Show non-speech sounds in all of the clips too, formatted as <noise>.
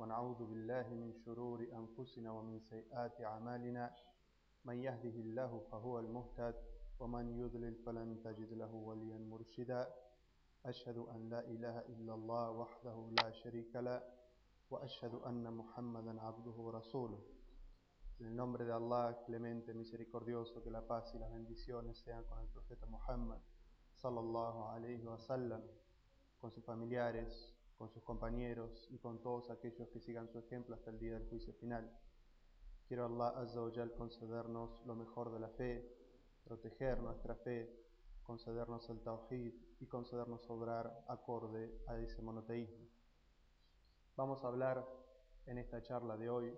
ونعوذ بالله من شرور أنفسنا ومن سيئات أعمالنا. من يهده الله فهو المهتد ومن يضلل فلن تجد له وليا مرشدا. أشهد أن لا إله إلا الله وحده لا شريك له وأشهد أن محمدا عبده ورسوله. En el nombre de Allah, clemente, misericordioso, que la paz y las bendiciones sean con el profeta Muhammad, sallallahu alayhi wa sallam, con sus familiares, con sus compañeros y con todos aquellos que sigan su ejemplo hasta el día del juicio final. Quiero Allah Azza wa concedernos lo mejor de la fe, proteger nuestra fe, concedernos el tawhid y concedernos obrar acorde a ese monoteísmo. Vamos a hablar en esta charla de hoy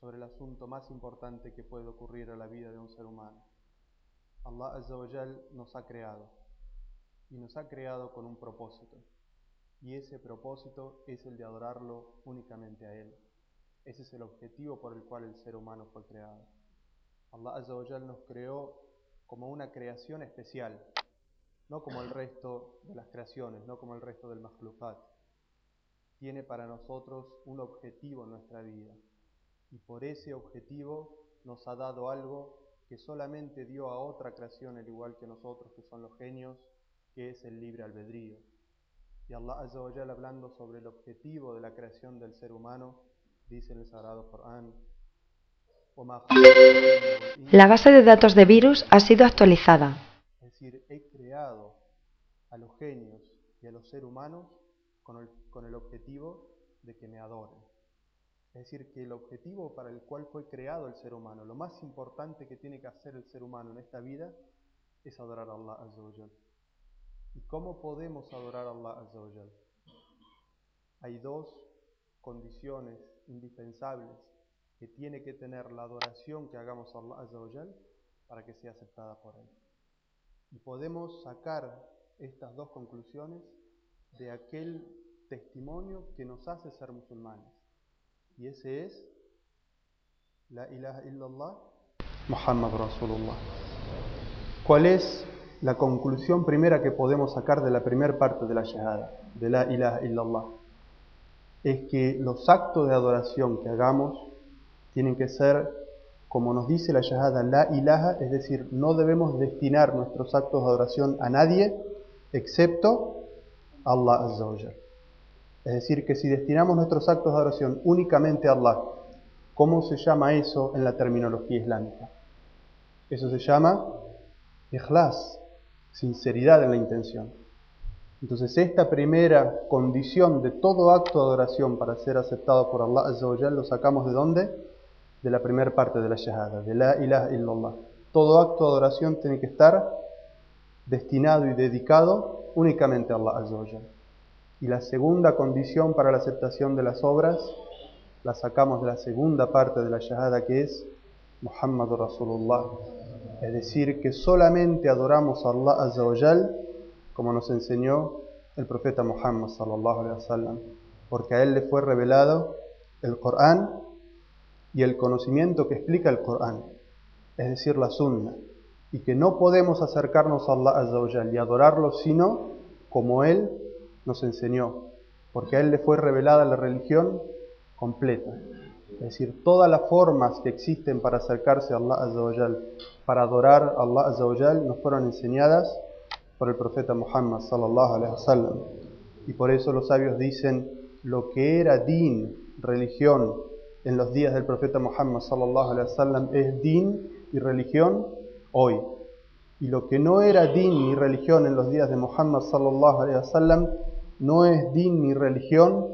sobre el asunto más importante que puede ocurrir a la vida de un ser humano. Allah Azza wa nos ha creado y nos ha creado con un propósito y ese propósito es el de adorarlo únicamente a Él. Ese es el objetivo por el cual el ser humano fue creado. Allah Azza nos creó como una creación especial, no como el resto de las creaciones, no como el resto del makhlukat. Tiene para nosotros un objetivo en nuestra vida y por ese objetivo nos ha dado algo que solamente dio a otra creación al igual que nosotros, que son los genios, que es el libre albedrío. Y Allah Azza wa Jal hablando sobre el objetivo de la creación del ser humano, dice en el Sagrado Corán, La base de datos de virus ha sido actualizada. Es decir, he creado a los genios y a los seres humanos con el, con el objetivo de que me adoren. Es decir, que el objetivo para el cual fue creado el ser humano, lo más importante que tiene que hacer el ser humano en esta vida, es adorar a Allah Azza wa Jal. ¿Y cómo podemos adorar a Allah Azza wa Jal? Hay dos condiciones indispensables que tiene que tener la adoración que hagamos a Allah Azza wa Jal para que sea aceptada por Él. Y podemos sacar estas dos conclusiones de aquel testimonio que nos hace ser musulmanes. Y ese es La ilaha illallah Muhammad Rasulullah. ¿Cuál es la conclusión primera que podemos sacar de la primera parte de la shahada, de la ilaha illallah? Es que los actos de adoración que hagamos tienen que ser, como nos dice la shahada, la ilaha, es decir, no debemos destinar nuestros actos de adoración a nadie excepto Allah Azza. Es decir, que si destinamos nuestros actos de adoración únicamente a Allah, ¿cómo se llama eso en la terminología islámica? Eso se llama ikhlas, sinceridad en la intención. Entonces, esta primera condición de todo acto de adoración para ser aceptado por Allah lo sacamos de dónde? De la primera parte de la shahada, de la ilaha illallah. Todo acto de adoración tiene que estar destinado y dedicado únicamente a Allah. Y la segunda condición para la aceptación de las obras la sacamos de la segunda parte de la shahada que es Muhammad Rasulullah. Es decir, que solamente adoramos a Allah Azza wa Jal como nos enseñó el profeta Muhammad sallallahu alaihi wasallam, porque a él le fue revelado el Corán y el conocimiento que explica el Corán, es decir, la sunna, y que no podemos acercarnos a Allah Azza wa Jal y adorarlo sino como él nos enseñó, porque a él le fue revelada la religión completa. Es decir, todas las formas que existen para acercarse a Allah Azza wa Jal, para adorar a Allah Azza wa Jal, nos fueron enseñadas por el profeta Muhammad sallallahu alaihi wasallam. Y por eso los sabios dicen lo que era din, religión, en los días del profeta Muhammad sallallahu alaihi wasallam es din y religión hoy. Y lo que no era din ni religión en los días de Muhammad sallallahu alaihi wasallam no es din ni religión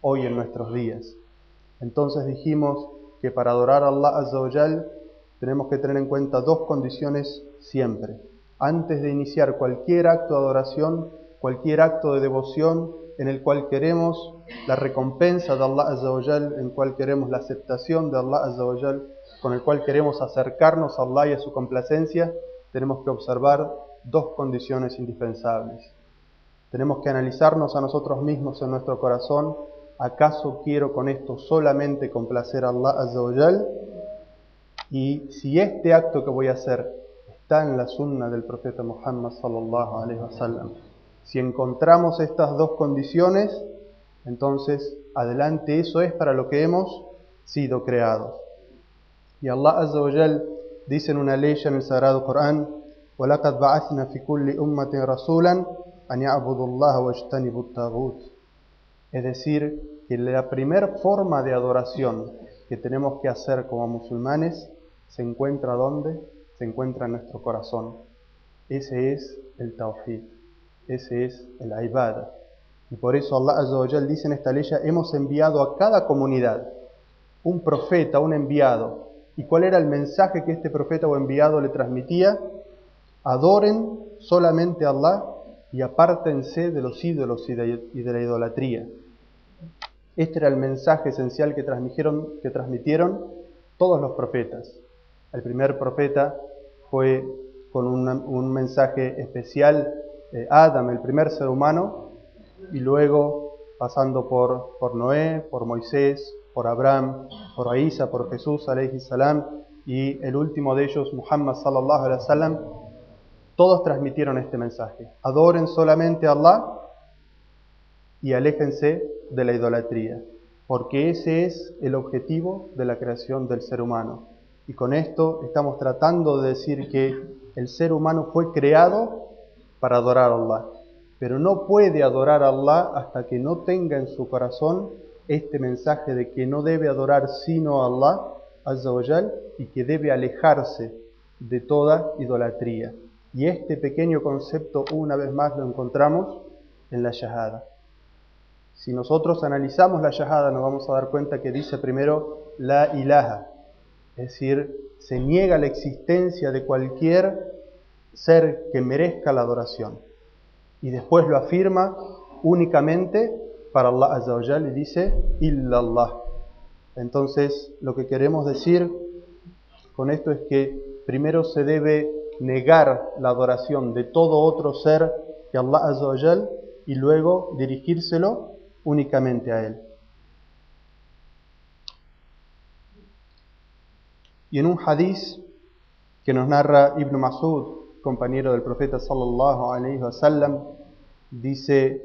hoy en nuestros días. Entonces dijimos que para adorar a Allah Azza tenemos que tener en cuenta dos condiciones siempre. Antes de iniciar cualquier acto de adoración, cualquier acto de devoción en el cual queremos la recompensa de Allah Azza en el cual queremos la aceptación de Allah Azza con el cual queremos acercarnos a Allah y a su complacencia, tenemos que observar dos condiciones indispensables. Tenemos que analizarnos a nosotros mismos en nuestro corazón, ¿acaso quiero con esto solamente complacer a Allah Azza wa Jal? Y si este acto que voy a hacer está en la sunna del profeta Muhammad sallallahu alaihi wasallam. Si encontramos estas dos condiciones, entonces adelante eso es para lo que hemos sido creados. Y Allah Azza wa Jal dice en una ley en el Sagrado Corán, وَلَقَدْ بَعَثْنَا فِي كُلِّ أُمَّةٍ رَسُولًا أَنْ يَعْبُدُوا اللَّهَ وَاجْتَنِبُوا الطَّاغُوتَ es decir, que la primera forma de adoración que tenemos que hacer como musulmanes se encuentra ¿dónde? Se encuentra en nuestro corazón. Ese es el tawhid, ese es el ibadah. Y por eso Allah Azza dice en esta ley, hemos enviado a cada comunidad un profeta, un enviado. ¿Y cuál era el mensaje que este profeta o enviado le transmitía? Adoren solamente a Allah y apártense de los ídolos y de, la idolatría. Este era el mensaje esencial que transmitieron, todos los profetas. El primer profeta fue con un mensaje especial, eh, Adam, el primer ser humano, y luego pasando por, por Noé, por Moisés, por Abraham, por Isa, por Jesús, salam, y el último de ellos, Muhammad sallallahu alaihi wasallam, todos transmitieron este mensaje. Adoren solamente a Allah y aléjense de la idolatría, porque ese es el objetivo de la creación del ser humano. Y con esto estamos tratando de decir que el ser humano fue creado para adorar a Allah, pero no puede adorar a Allah hasta que no tenga en su corazón este mensaje de que no debe adorar sino a Allah Azza y que debe alejarse de toda idolatría. Y este pequeño concepto una vez más lo encontramos en la Shahada. Si nosotros analizamos la Shahada nos vamos a dar cuenta que dice primero la ilaha, es decir, se niega la existencia de cualquier ser que merezca la adoración. Y después lo afirma únicamente para Allah Azza y dice illallah. Entonces, lo que queremos decir con esto es que primero se debe negar la adoración de todo otro ser que Allah Azza y luego dirigírselo únicamente a él. Y en un hadiz que nos narra Ibn Masud, compañero del profeta sallallahu alaihi wasallam, dice: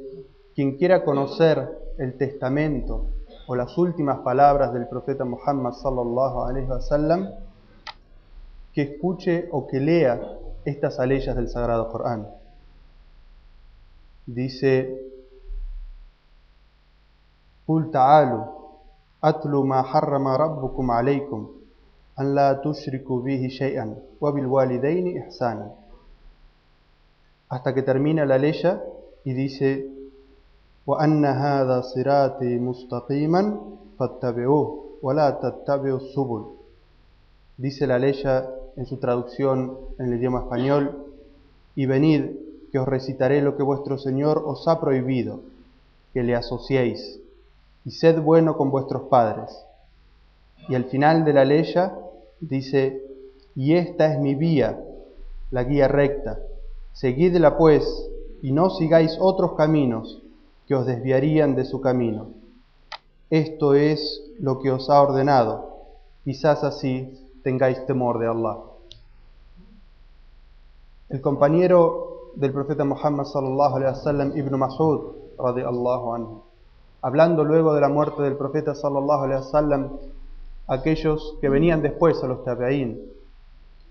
Quien quiera conocer el testamento o las últimas palabras del profeta Muhammad sallallahu alaihi wasallam, que escuche o que lea estas aleyas del Sagrado Corán. Dice: قل تعالوا أتل ما حرم ربكم عليكم أن لا تشركوا به شيئا وبالوالدين إحسانا hasta que termina la ley y dice وأن هذا صراطي مستقيما فاتبعوه ولا تتبعوا السبل dice la ley en su traducción en el idioma español y venid que os recitaré lo que vuestro Señor os ha prohibido que le asociéis y sed bueno con vuestros padres. Y al final de la ley dice, y esta es mi vía, la guía recta, seguidla pues, y no sigáis otros caminos que os desviarían de su camino. Esto es lo que os ha ordenado, quizás así tengáis temor de Allah. El compañero del profeta Muhammad sallallahu alaihi wasallam, Ibn Mas'ud, radiallahu anhu, hablando luego de la muerte del profeta sallallahu alaihi wasallam, aquellos que venían después a los tabi'in,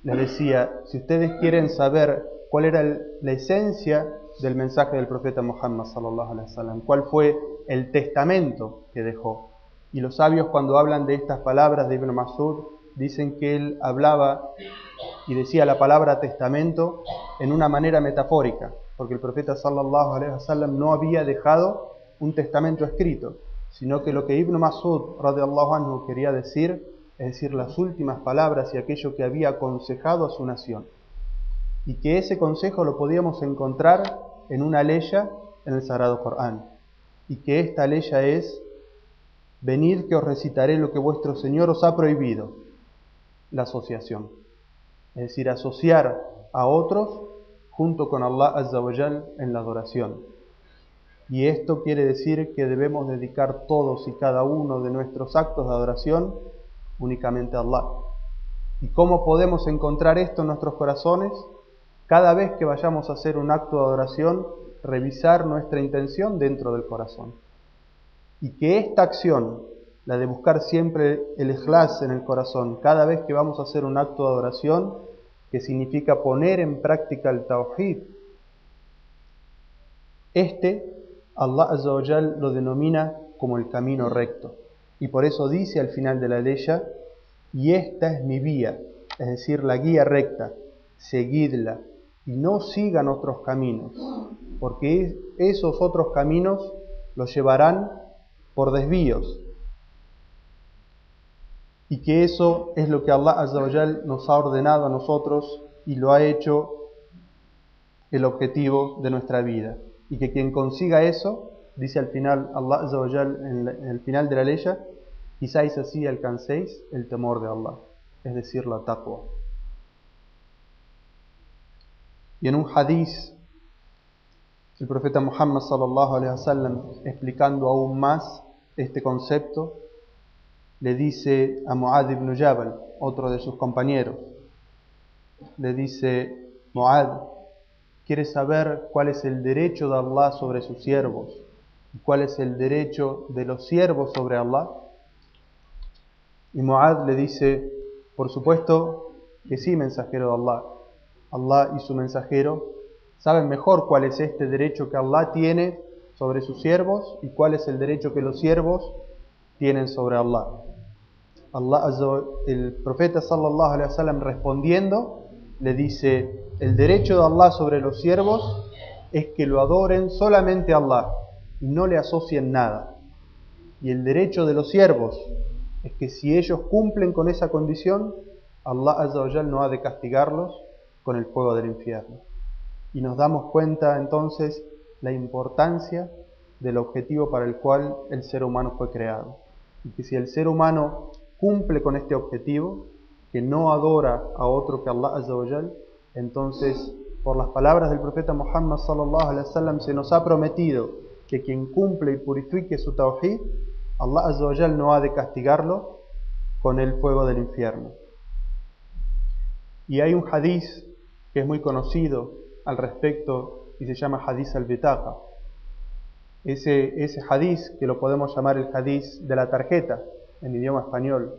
les decía, si ustedes quieren saber cuál era la esencia del mensaje del profeta Muhammad sallallahu alaihi wasallam, cuál fue el testamento que dejó. Y los sabios cuando hablan de estas palabras de Ibn Masud dicen que él hablaba y decía la palabra testamento en una manera metafórica, porque el profeta sallallahu alaihi wasallam no había dejado un testamento escrito, sino que lo que Ibn Masud radiallahu anhu quería decir, es decir, las últimas palabras y aquello que había aconsejado a su nación. Y que ese consejo lo podíamos encontrar en una ley en el Sagrado Corán. Y que esta ley es, venid que os recitaré lo que vuestro Señor os ha prohibido, la asociación. Es decir, asociar a otros junto con Allah Azza wa en la adoración. Y esto quiere decir que debemos dedicar todos y cada uno de nuestros actos de adoración únicamente a Allah. ¿Y cómo podemos encontrar esto en nuestros corazones? Cada vez que vayamos a hacer un acto de adoración, revisar nuestra intención dentro del corazón. y que esta acción, la de buscar siempre el ikhlas en el corazón, cada vez que vamos a hacer un acto de adoración, que significa poner en práctica el tawhid, este Allah Azza wa lo denomina como el camino recto. Y por eso dice al final de la ley, y esta es mi vía, es decir, la guía recta, seguidla y no sigan otros caminos, porque esos otros caminos los llevarán por desvíos. Y que eso es lo que Allah Azzawajal nos ha ordenado a nosotros y lo ha hecho el objetivo de nuestra vida. Y que quien consiga eso, dice al final Allah en el final de la ley, quizás así alcancéis el temor de Allah, es decir, la taqwa. Y en un hadiz, el profeta Muhammad sallallahu alaihi wasallam, explicando aún más este concepto, le dice a Muad ibn Jabal, otro de sus compañeros, le dice, Muad, ¿quieres saber cuál es el derecho de Allah sobre sus siervos? ¿Y cuál es el derecho de los siervos sobre Allah? Y Muad le dice, por supuesto que sí, mensajero de Allah. Allah y su mensajero saben mejor cuál es este derecho que Allah tiene sobre sus siervos y cuál es el derecho que los siervos tienen sobre Allah. Allah el profeta sallallahu alaihi wasallam respondiendo le dice, el derecho de Allah sobre los siervos es que lo adoren solamente a Allah y no le asocien nada. Y el derecho de los siervos es que si ellos cumplen con esa condición, Allah no ha de castigarlos con el fuego del infierno. Y nos damos cuenta entonces la importancia del objetivo para el cual el ser humano fue creado. Y que si el ser humano cumple con este objetivo, que no adora a otro que Allah entonces por las palabras del profeta Muhammad sallallahu alaihi wasallam se nos ha prometido que quien cumple y purifique su tawhid, Allah no ha de castigarlo con el fuego del infierno. Y hay un hadiz que es muy conocido al respecto y se llama Hadith al-Bitaqa. Ese, ese hadiz, que lo podemos llamar el hadiz de la tarjeta en idioma español,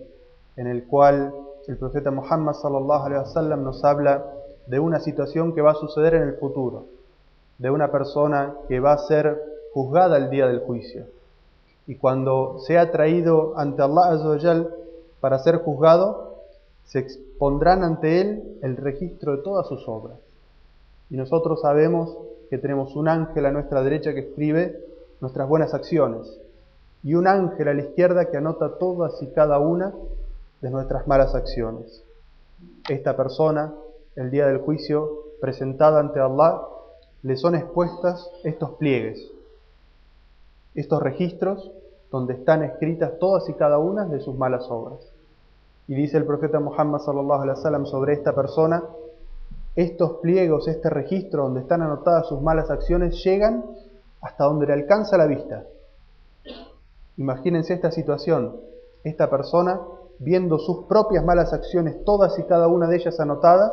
en el cual el profeta Muhammad sallallahu alaihi wasallam nos habla de una situación que va a suceder en el futuro, de una persona que va a ser juzgada el día del juicio. Y cuando sea traído ante Allah para ser juzgado, se expondrán ante él el registro de todas sus obras. Y nosotros sabemos que tenemos un ángel a nuestra derecha que escribe nuestras buenas acciones y un ángel a la izquierda que anota todas y cada una de nuestras malas acciones. Esta persona, el día del juicio, presentada ante Allah, le son expuestas estos pliegues, estos registros donde están escritas todas y cada una de sus malas obras. Y dice el profeta Muhammad sallallahu alaihi wasallam sobre esta persona, estos pliegos, este registro donde están anotadas sus malas acciones llegan hasta donde le alcanza la vista. Imagínense esta situación, esta persona viendo sus propias malas acciones, todas y cada una de ellas anotadas,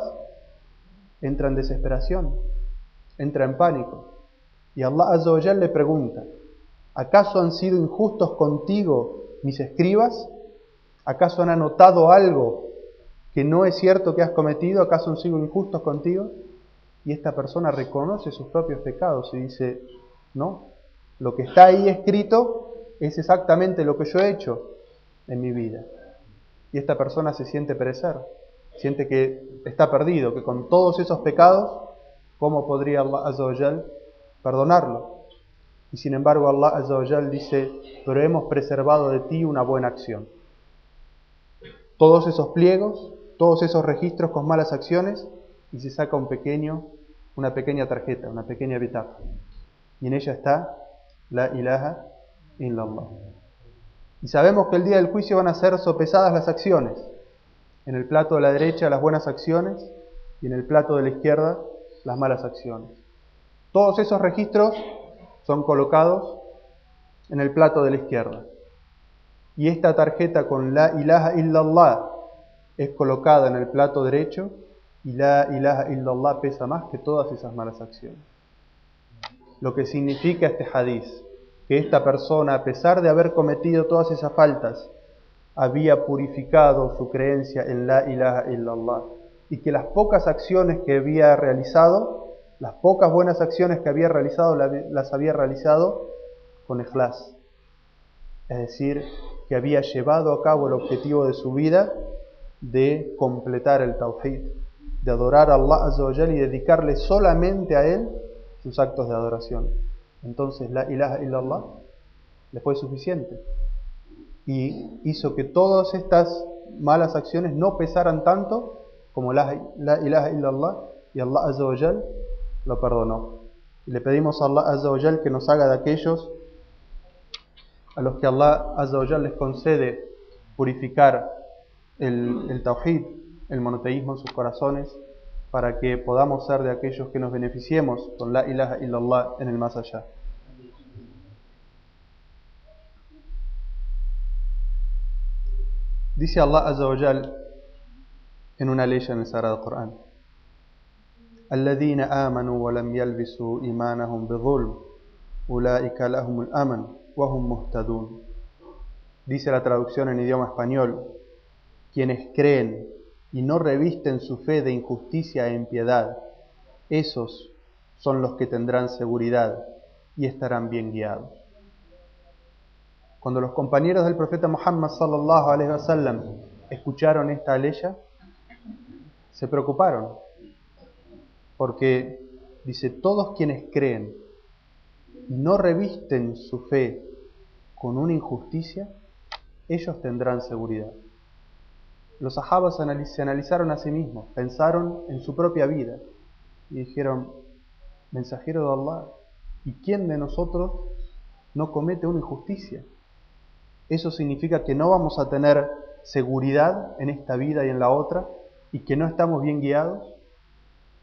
entra en desesperación, entra en pánico. Y Allah Azza le pregunta, ¿acaso han sido injustos contigo mis escribas? ¿Acaso han anotado algo que no es cierto que has cometido? ¿Acaso han sido injustos contigo? Y esta persona reconoce sus propios pecados y dice, no, lo que está ahí escrito es exactamente lo que yo he hecho en mi vida y esta persona se siente perecer, siente que está perdido, que con todos esos pecados, ¿cómo podría Allah perdonarlo? Y sin embargo Allah dice, pero hemos preservado de ti una buena acción. Todos esos pliegos, todos esos registros con malas acciones, y se saca un pequeño, una pequeña tarjeta, una pequeña bitácora. Y en ella está la ilaha illallah. Y sabemos que el día del juicio van a ser sopesadas las acciones. En el plato de la derecha las buenas acciones y en el plato de la izquierda las malas acciones. Todos esos registros son colocados en el plato de la izquierda. Y esta tarjeta con la ilaha illallah es colocada en el plato derecho y la ilaha illallah pesa más que todas esas malas acciones. Lo que significa este hadiz que esta persona, a pesar de haber cometido todas esas faltas, había purificado su creencia en la ilaha illallah y que las pocas acciones que había realizado, las pocas buenas acciones que había realizado, las había realizado con ikhlas. Es decir, que había llevado a cabo el objetivo de su vida de completar el tawhid, de adorar a Allah y dedicarle solamente a Él sus actos de adoración. Entonces la ilaha illallah le fue suficiente y hizo que todas estas malas acciones no pesaran tanto como la, ilaha illallah y Allah azza lo perdonó. le pedimos a Allah azza que nos haga de aquellos a los que Allah azza les concede purificar el, el tawhid, el monoteísmo en sus corazones para que podamos ser de aquellos que nos beneficiemos con la ilaha illallah en el más allá. Dice Allah Azza wa Jal en una ley en el Sagrado Corán: الذين آمنوا ولم يلبسوا إيمانهم بظلم أولئك لهم الأمن وهم مهتدون Dice la traducción en idioma español: quienes creen y no revisten su fe de injusticia e impiedad, esos son los que tendrán seguridad y estarán bien guiados. Cuando los compañeros del profeta Muhammad sallallahu alaihi wasallam escucharon esta ley, se preocuparon, porque dice, todos quienes creen y no revisten su fe con una injusticia, ellos tendrán seguridad. Los sahabas se analizaron a sí mismos, pensaron en su propia vida y dijeron, mensajero de Allah, ¿y quién de nosotros no comete una injusticia? Eso significa que no vamos a tener seguridad en esta vida y en la otra y que no estamos bien guiados.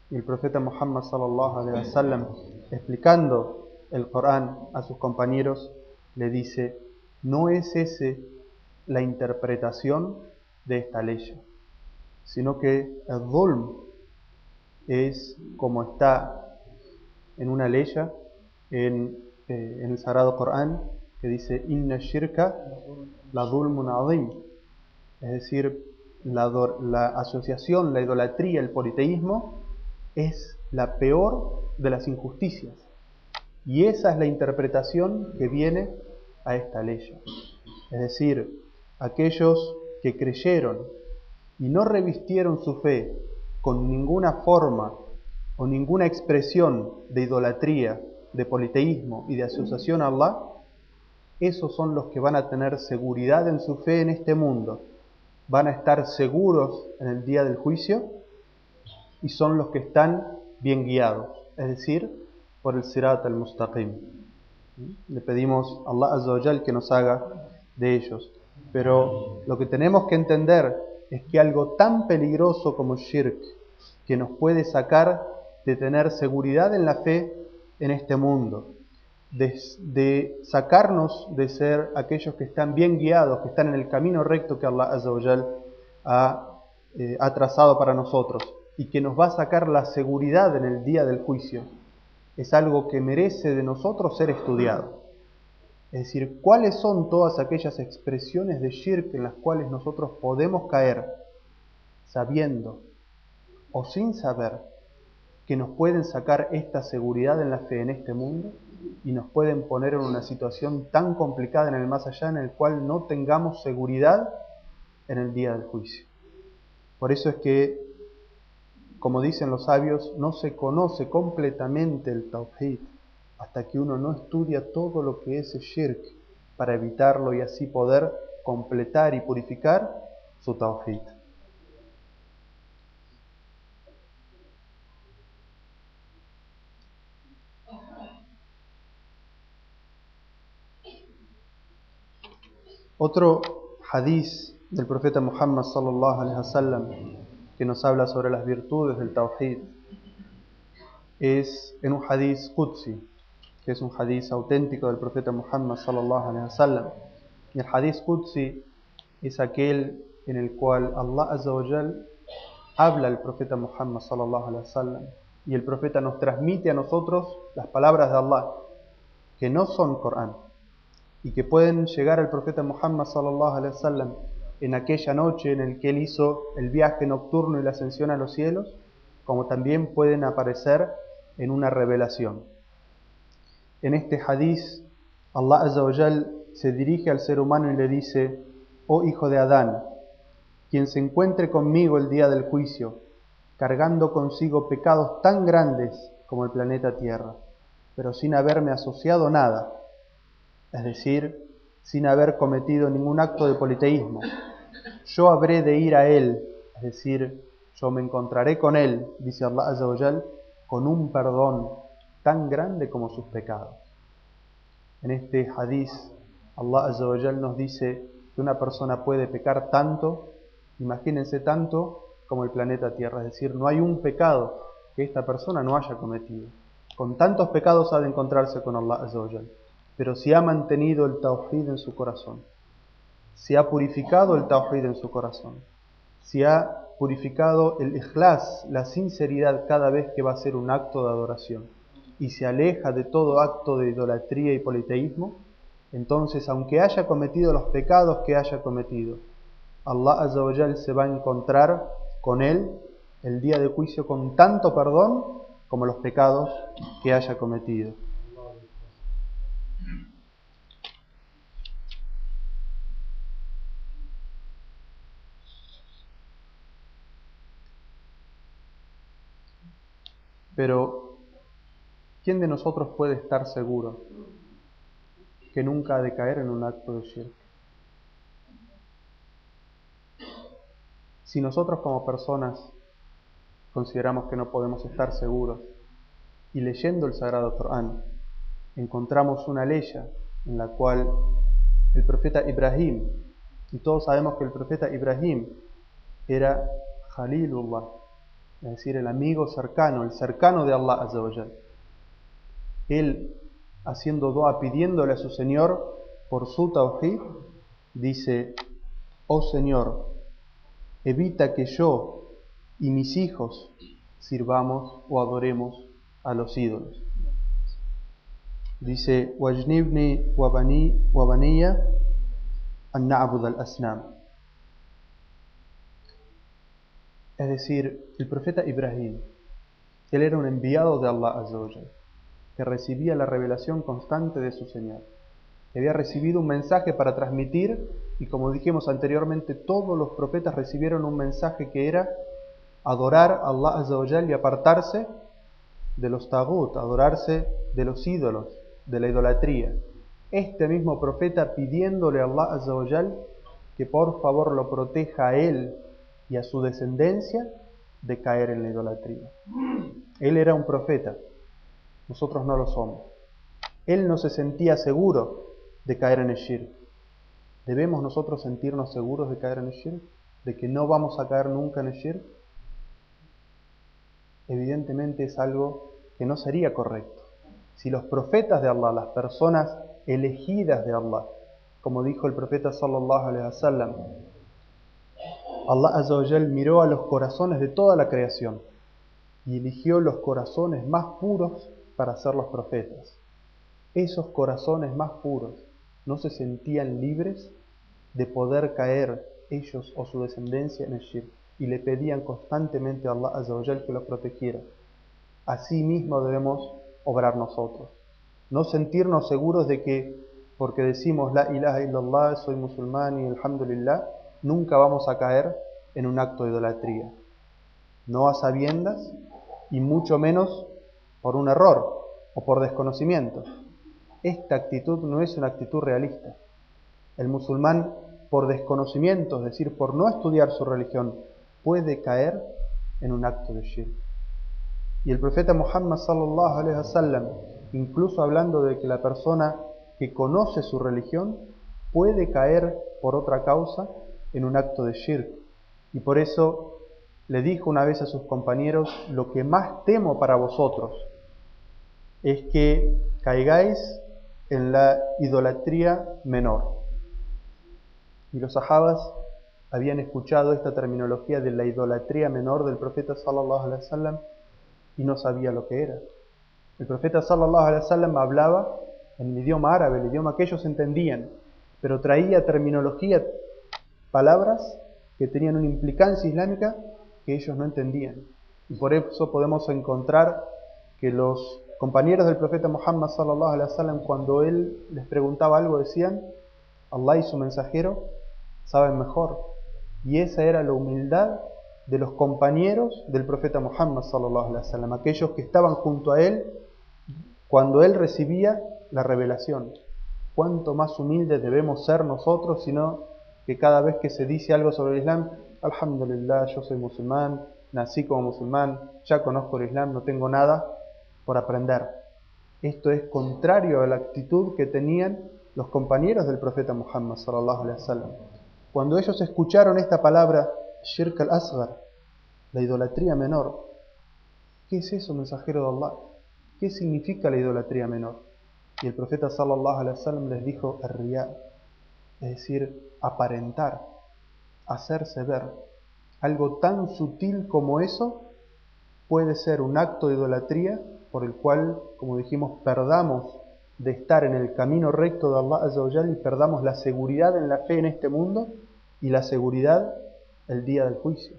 Y el profeta Muhammad sallallahu alaihi wasallam explicando el Corán a sus compañeros le dice, no es ese la interpretación de esta ley, sino que el dhulm es como está en una ley en, eh, en el Sagrado Corán que dice Inna shirka la dhulmun azim, es decir, la, la asociación, la idolatría, el politeísmo es la peor de las injusticias. Y esa es la interpretación que viene a esta ley. Es decir, aquellos que creyeron y no revistieron su fe con ninguna forma o ninguna expresión de idolatría, de politeísmo y de asociación a Allah, esos son los que van a tener seguridad en su fe en este mundo, van a estar seguros en el día del juicio y son los que están bien guiados, es decir, por el Sirat al-Mustaqim. Le pedimos a Allah Azza que nos haga de ellos. Pero lo que tenemos que entender es que algo tan peligroso como shirk, que nos puede sacar de tener seguridad en la fe en este mundo, de, sacarnos de ser aquellos que están bien guiados, que están en el camino recto que Allah ha, eh, ha trazado para nosotros y que nos va a sacar la seguridad en el día del juicio, es algo que merece de nosotros ser estudiado. Es decir, cuáles son todas aquellas expresiones de shirk en las cuales nosotros podemos caer sabiendo o sin saber que nos pueden sacar esta seguridad en la fe en este mundo y nos pueden poner en una situación tan complicada en el más allá en el cual no tengamos seguridad en el día del juicio. Por eso es que, como dicen los sabios, no se conoce completamente el tawhid hasta que uno no estudia todo lo que es el shirk para evitarlo y así poder completar y purificar su tawhid. Otro hadiz del profeta Muhammad sallallahu alaihi wasallam que nos habla sobre las virtudes del tawhid es en un hadiz Qudsi que es un hadiz auténtico del profeta Muhammad sallallahu alaihi wasallam. Y el hadiz Qudsi es aquel en el cual Allah azza wa habla al profeta Muhammad sallallahu alaihi wasallam y el profeta nos transmite a nosotros las palabras de Allah que no son Corán, y que pueden llegar al profeta Muhammad sallallahu alaihi wasallam en aquella noche en el que él hizo el viaje nocturno y la ascensión a los cielos, como también pueden aparecer en una revelación. En este hadiz, Allah Azza se dirige al ser humano y le dice, oh hijo de Adán, quien se encuentre conmigo el día del juicio, cargando consigo pecados tan grandes como el planeta Tierra, pero sin haberme asociado nada, es decir, sin haber cometido ningún acto de politeísmo. Yo habré de ir a él, es decir, yo me encontraré con él, dice Allah Azza con un perdón tan grande como sus pecados. En este hadiz, Allah Azza nos dice que una persona puede pecar tanto, imagínense tanto, como el planeta Tierra, es decir, no hay un pecado que esta persona no haya cometido. Con tantos pecados ha de encontrarse con Allah pero si ha mantenido el tawhid en su corazón, si ha purificado el tawhid en su corazón, si ha purificado el ikhlas, la sinceridad cada vez que va a hacer un acto de adoración, y se aleja de todo acto de idolatría y politeísmo, entonces aunque haya cometido los pecados que haya cometido, Allah Azza se va a encontrar con él el día de juicio con tanto perdón como los pecados que haya cometido. Pero, ¿quién de nosotros puede estar seguro que nunca ha de caer en un acto de shirk? Si nosotros como personas consideramos que no podemos estar seguros y leyendo el Sagrado Corán encontramos una ley en la cual el profeta Ibrahim, y todos sabemos que el profeta Ibrahim era Khalilullah, es decir, el amigo cercano, el cercano de Allah Azza Él, haciendo dua, pidiéndole a su Señor por su tawhid, dice, oh Señor, evita que yo y mis hijos sirvamos o adoremos a los ídolos. Dice, Wajnibni wabaniya an al-asnam. Es decir, el profeta Ibrahim, él era un enviado de Allah Azza que recibía la revelación constante de su Señor, que había recibido un mensaje para transmitir y como dijimos anteriormente, todos los profetas recibieron un mensaje que era adorar a Allah Azza y apartarse de los tagut, adorarse de los ídolos, de la idolatría. Este mismo profeta pidiéndole a Allah Azza que por favor lo proteja a él y a su descendencia de caer en la idolatría. Él era un profeta, nosotros no lo somos. Él no se sentía seguro de caer en el shirk. ¿Debemos nosotros sentirnos seguros de caer en el shirk? ¿De que no vamos a caer nunca en el shirk? Evidentemente es algo que no sería correcto. Si los profetas de Allah, las personas elegidas de Allah, como dijo el profeta sallallahu alaihi wasallam, Allah Azza miró a los corazones de toda la creación y eligió los corazones más puros para ser los profetas. Esos corazones más puros no se sentían libres de poder caer ellos o su descendencia en el shirk y le pedían constantemente a Allah Azza que los protegiera. Así mismo debemos obrar nosotros. No sentirnos seguros de que porque decimos la ilaha illallah, soy musulmán y alhamdulillah, nunca vamos a caer en un acto de idolatría. No a sabiendas y mucho menos por un error o por desconocimiento. Esta actitud no es una actitud realista. El musulmán, por desconocimiento, es decir, por no estudiar su religión, puede caer en un acto de shirk. Y el profeta Muhammad sallallahu alaihi wasallam, incluso hablando de que la persona que conoce su religión puede caer por otra causa en un acto de shirk. Y por eso le dijo una vez a sus compañeros, lo que más temo para vosotros es que caigáis en la idolatría menor. Y los sahabas habían escuchado esta terminología de la idolatría menor del profeta sallallahu alaihi wasallam y no sabía lo que era. El profeta sallallahu alaihi wasallam hablaba en el idioma árabe, el idioma que ellos entendían, pero traía terminología, palabras que tenían una implicancia islámica que ellos no entendían. Y por eso podemos encontrar que los compañeros del profeta Muhammad sallallahu alaihi wasallam cuando él les preguntaba algo decían, Allah y su mensajero saben mejor. Y esa era la humildad de los compañeros del profeta Muhammad sallallahu alaihi wasallam, aquellos que estaban junto a él cuando él recibía la revelación. Cuánto más humildes debemos ser nosotros, sino que cada vez que se dice algo sobre el Islam, alhamdulillah, yo soy musulmán, nací como musulmán, ya conozco el Islam, no tengo nada por aprender. Esto es contrario a la actitud que tenían los compañeros del profeta Muhammad sallallahu alaihi wasallam. Cuando ellos escucharon esta palabra shirk al-asghar, la idolatría menor, ¿qué es eso, mensajero de Allah? ¿Qué significa la idolatría menor? Y el profeta sallallahu alaihi wasallam les dijo riya, es decir, aparentar, hacerse ver. Algo tan sutil como eso puede ser un acto de idolatría por el cual, como dijimos, perdamos de estar en el camino recto de Allah y perdamos la seguridad en la fe en este mundo y la seguridad el día del juicio.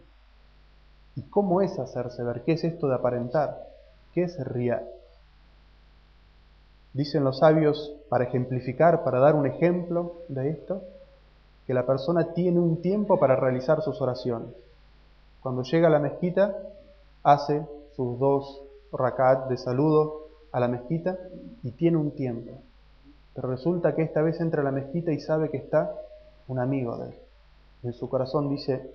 ¿Y cómo es hacerse ver? ¿Qué es esto de aparentar? ¿Qué es riya? Dicen los sabios, para ejemplificar, para dar un ejemplo de esto, que la persona tiene un tiempo para realizar sus oraciones. Cuando llega a la mezquita, hace sus dos rakat de saludo a la mezquita y tiene un tiempo. Pero resulta que esta vez entra a la mezquita y sabe que está un amigo de él. En su corazón dice,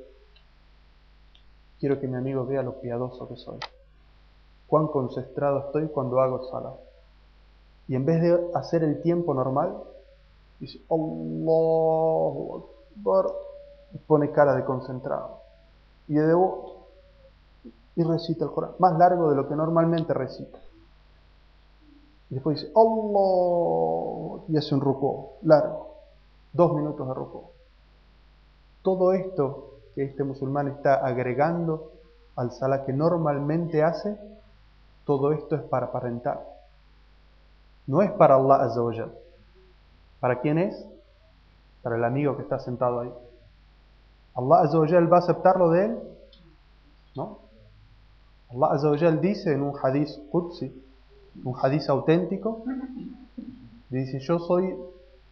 quiero que mi amigo vea lo piadoso que soy. Cuán concentrado estoy cuando hago sala. Y en vez de hacer el tiempo normal, dice, Allahu Akbar, y pone cara de concentrado. Y de y recita el Corán, más largo de lo que normalmente recita. Y después dice, Allah, y hace un rucó, largo, dos minutos de rucó. Todo esto que este musulmán está agregando al salah que normalmente hace, todo esto es para aparentar. No es para Allah Azza ¿Para quién es? Para el amigo que está sentado ahí. ¿Allah Azza va a aceptarlo de él? ¿No? Allah Azza dice en un hadith Qudsi, un hadith auténtico, dice, yo soy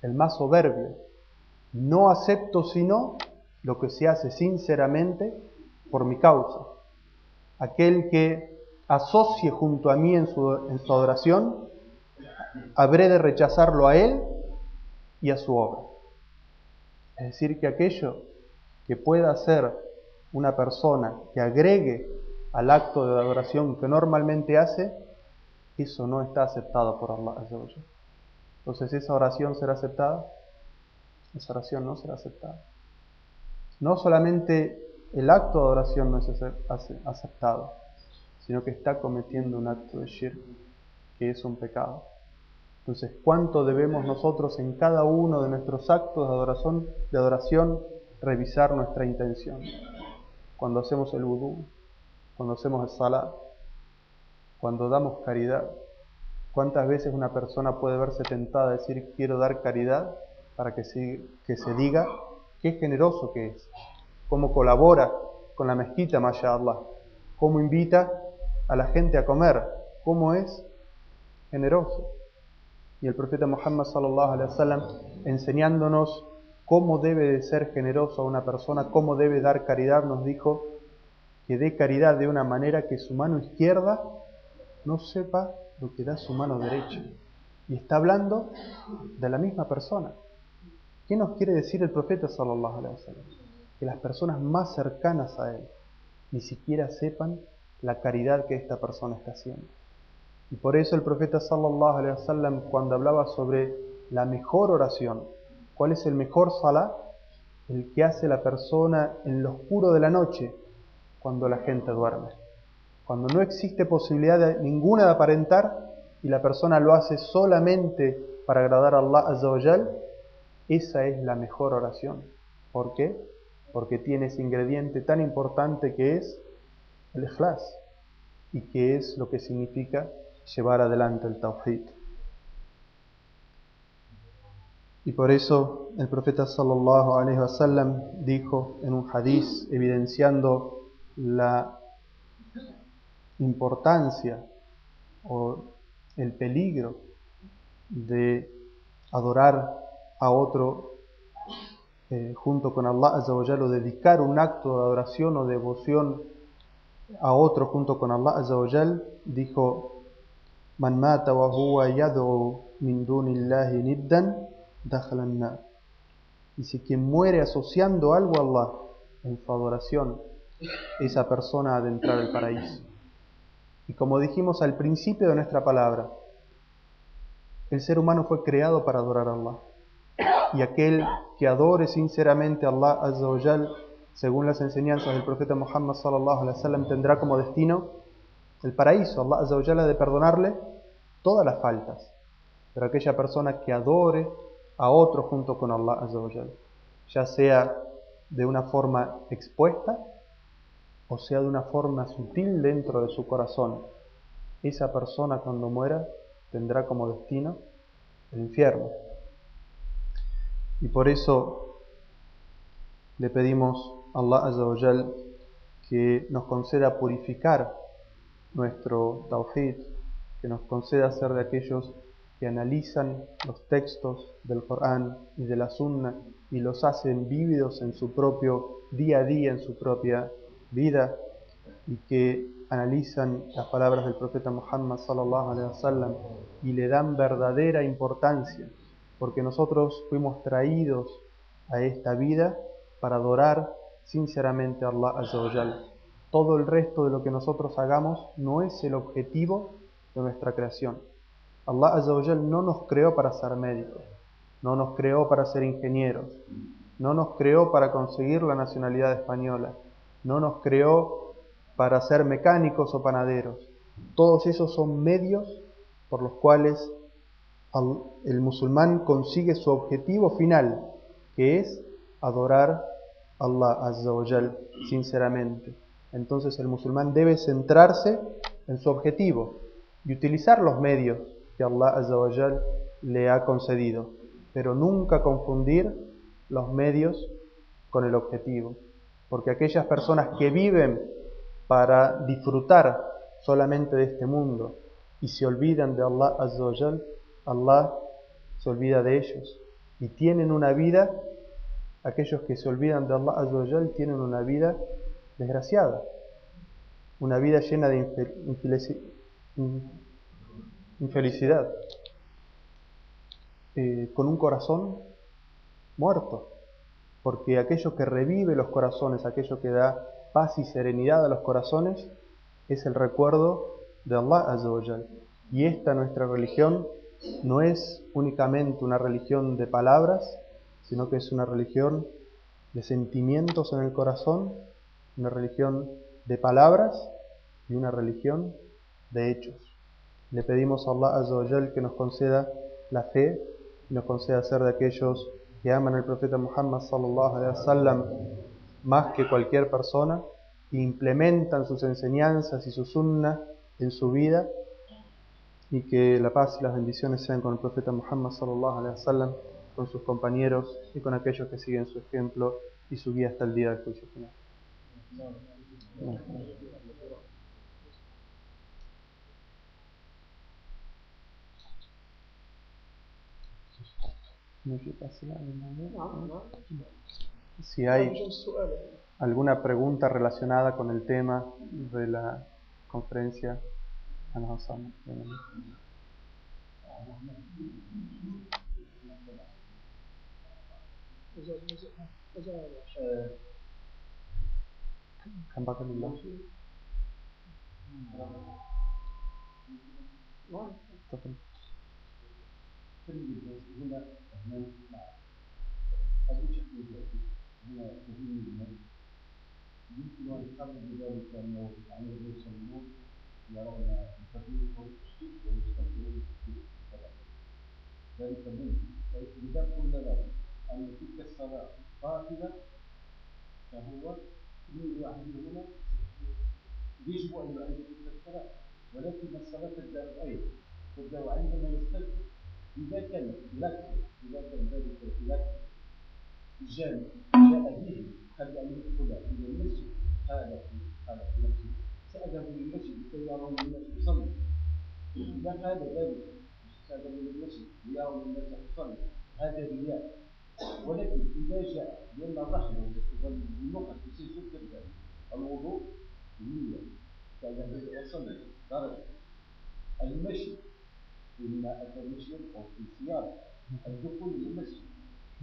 el más soberbio, no acepto sino lo que se hace sinceramente por mi causa. Aquel que asocie junto a mí en su, en su adoración, habré de rechazarlo a él y a su obra. Es decir, que aquello que pueda hacer una persona que agregue al acto de adoración que normalmente hace, eso no está aceptado por Allah. Entonces, ¿esa oración será aceptada? Esa oración no será aceptada. No solamente el acto de adoración no es aceptado, sino que está cometiendo un acto de shirk, que es un pecado. Entonces, ¿cuánto debemos nosotros en cada uno de nuestros actos de adoración, revisar nuestra intención? Cuando hacemos el vudú, cuando hacemos el salat, cuando damos caridad. ¿Cuántas veces una persona puede verse tentada a decir quiero dar caridad para que se, diga qué generoso que es, cómo colabora con la mezquita, mashallah, cómo invita a la gente a comer, cómo es generoso. Y el profeta Muhammad sallallahu alaihi wasallam enseñándonos cómo debe de ser generoso a una persona, cómo debe dar caridad, nos dijo que dé caridad de una manera que su mano izquierda no sepa lo que da su mano derecha. Y está hablando de la misma persona. ¿Qué nos quiere decir el profeta sallallahu alaihi wasallam? Que las personas más cercanas a él ni siquiera sepan la caridad que esta persona está haciendo. Y por eso el profeta sallallahu alaihi wasallam cuando hablaba sobre la mejor oración, ¿cuál es el mejor salah? El que hace la persona en lo oscuro de la noche, cuando la gente duerme. Cuando no existe posibilidad ninguna de aparentar y la persona lo hace solamente para agradar a Allah Azza esa es la mejor oración. ¿Por qué? Porque tiene ese ingrediente tan importante que es el ikhlas y que es lo que significa llevar adelante el tawhid. Y por eso el profeta sallallahu alaihi wasallam dijo en un hadiz evidenciando la importancia o el peligro de adorar a otro eh, junto con Allah Azza wa o dedicar un acto de adoración o devoción a otro junto con Allah Azza dijo Mata wa huwa yad'u min dunillahi niddan dakhala an-nar. Y si quien muere asociando algo a Allah en su adoración, esa persona ha de entrar al paraíso. Y como dijimos al principio de nuestra palabra, el ser humano fue creado para adorar a Allah. Y aquel que adore sinceramente a Allah Azza según las enseñanzas del profeta Muhammad sallallahu wasallam, tendrá como destino el paraíso. Allah Azza ha de perdonarle todas las faltas. Pero aquella persona que adore a otro junto con Allah Azza ya sea de una forma expuesta o sea de una forma sutil dentro de su corazón, esa persona cuando muera tendrá como destino el infierno. Y por eso le pedimos a Allah Azza que nos conceda purificar nuestro tawhid, que nos conceda ser de aquellos que analizan los textos del Corán y de la Sunna y los hacen vívidos en su propio día a día, en su propia vida, y que analizan las palabras del profeta Muhammad sallallahu alaihi wasallam y le dan verdadera importancia, porque nosotros fuimos traídos a esta vida para adorar sinceramente a Allah azza Todo el resto de lo que nosotros hagamos no es el objetivo de nuestra creación. Allah azza no nos creó para ser médicos, no nos creó para ser ingenieros, no nos creó para conseguir la nacionalidad española, no nos creó para ser mecánicos o panaderos. Todos esos son medios por los cuales el musulmán consigue su objetivo final, que es adorar a Allah Azza wa sinceramente. Entonces el musulmán debe centrarse en su objetivo y utilizar los medios que Allah Azza wa le ha concedido, pero nunca confundir los medios con el objetivo, porque aquellas personas que viven para disfrutar solamente de este mundo y se olvidan de Allah Azza wa Allah se olvida de ellos. Y tienen una vida, aquellos que se olvidan de Allah Azza wa tienen una vida desgraciada, una vida llena de infelicidad, eh, con un corazón muerto, porque aquello que revive los corazones, aquello que da paz y serenidad a los corazones es el recuerdo de Allah Azza Y esta nuestra religión no es únicamente una religión de palabras, sino que es una religión de sentimientos en el corazón, una religión de palabras y una religión de hechos. Le pedimos a Allah Azza que nos conceda la fe y nos conceda ser de aquellos que aman al profeta Muhammad sallallahu alaihi wasallam más que cualquier persona, implementan sus enseñanzas y su sunna en su vida y que la paz y las bendiciones sean con el profeta Muhammad sallallahu alaihi wasallam, con sus compañeros y con aquellos que siguen su ejemplo y su guía hasta el día del juicio final. Si hay alguna pregunta relacionada con el tema de la conferencia, الحمد لله تفضل ذلك منه فإذا قلنا له أن تلك الصلاة باطلة فهو كل واحد يجب أن يعيد تلك الصلاة ولكن الصلاة تبدأ أيضا تبدأ عندما يستيقظ إذا كان لك إذا كان ذلك لك جاء جاء به قبل أن يدخل إلى المسجد في هذا في نفسه سأذهب للمسجد لكي يرون الناس يصلي إذا قال ذلك سأذهب للمسجد ليرون الناس يصلي هذا رياء ولكن إذا جاء لأن الرحمة والنقط يسجل كذلك الوضوء نية. سأذهب لأصلي درجة المشي إما أتى مشيا أو في سيارة الدخول للمسجد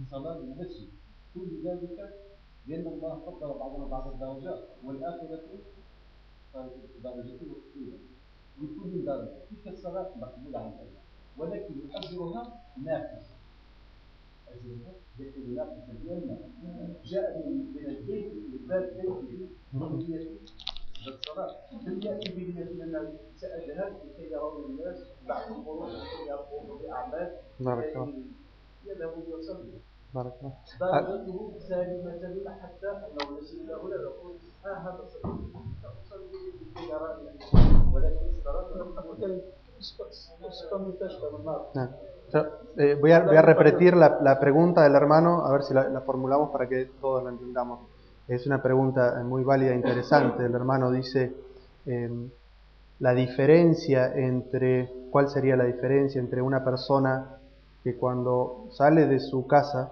صلاة المسجد كل ذلك لأن الله فضل بعضنا بعض الدرجات والآخرة درجة مختلفة لكل درجة تلك الصلاة مقبولة عند الله ولكن أجرها ناقص أجرها يكون ناقصا لأن جاء من البيت الباب بيته بنية الصلاة لم يأتي بنية أن سأجهل لكي يرون الناس بعد الخروج لكي يقوموا بأعمال بارك الله. يذهبوا ليصلوا بارك الله. درجته سالمة حتى لو نسينا هنا نقول ها هذا صحيح أصلي لكي يراني ولكن الصلاة Eh, voy, a, repetir la, pregunta del hermano, a ver si la, la formulamos para que todos la entendamos. Es una pregunta muy válida e interesante. El hermano dice, eh, la diferencia entre, ¿cuál sería la diferencia entre una persona que cuando sale de su casa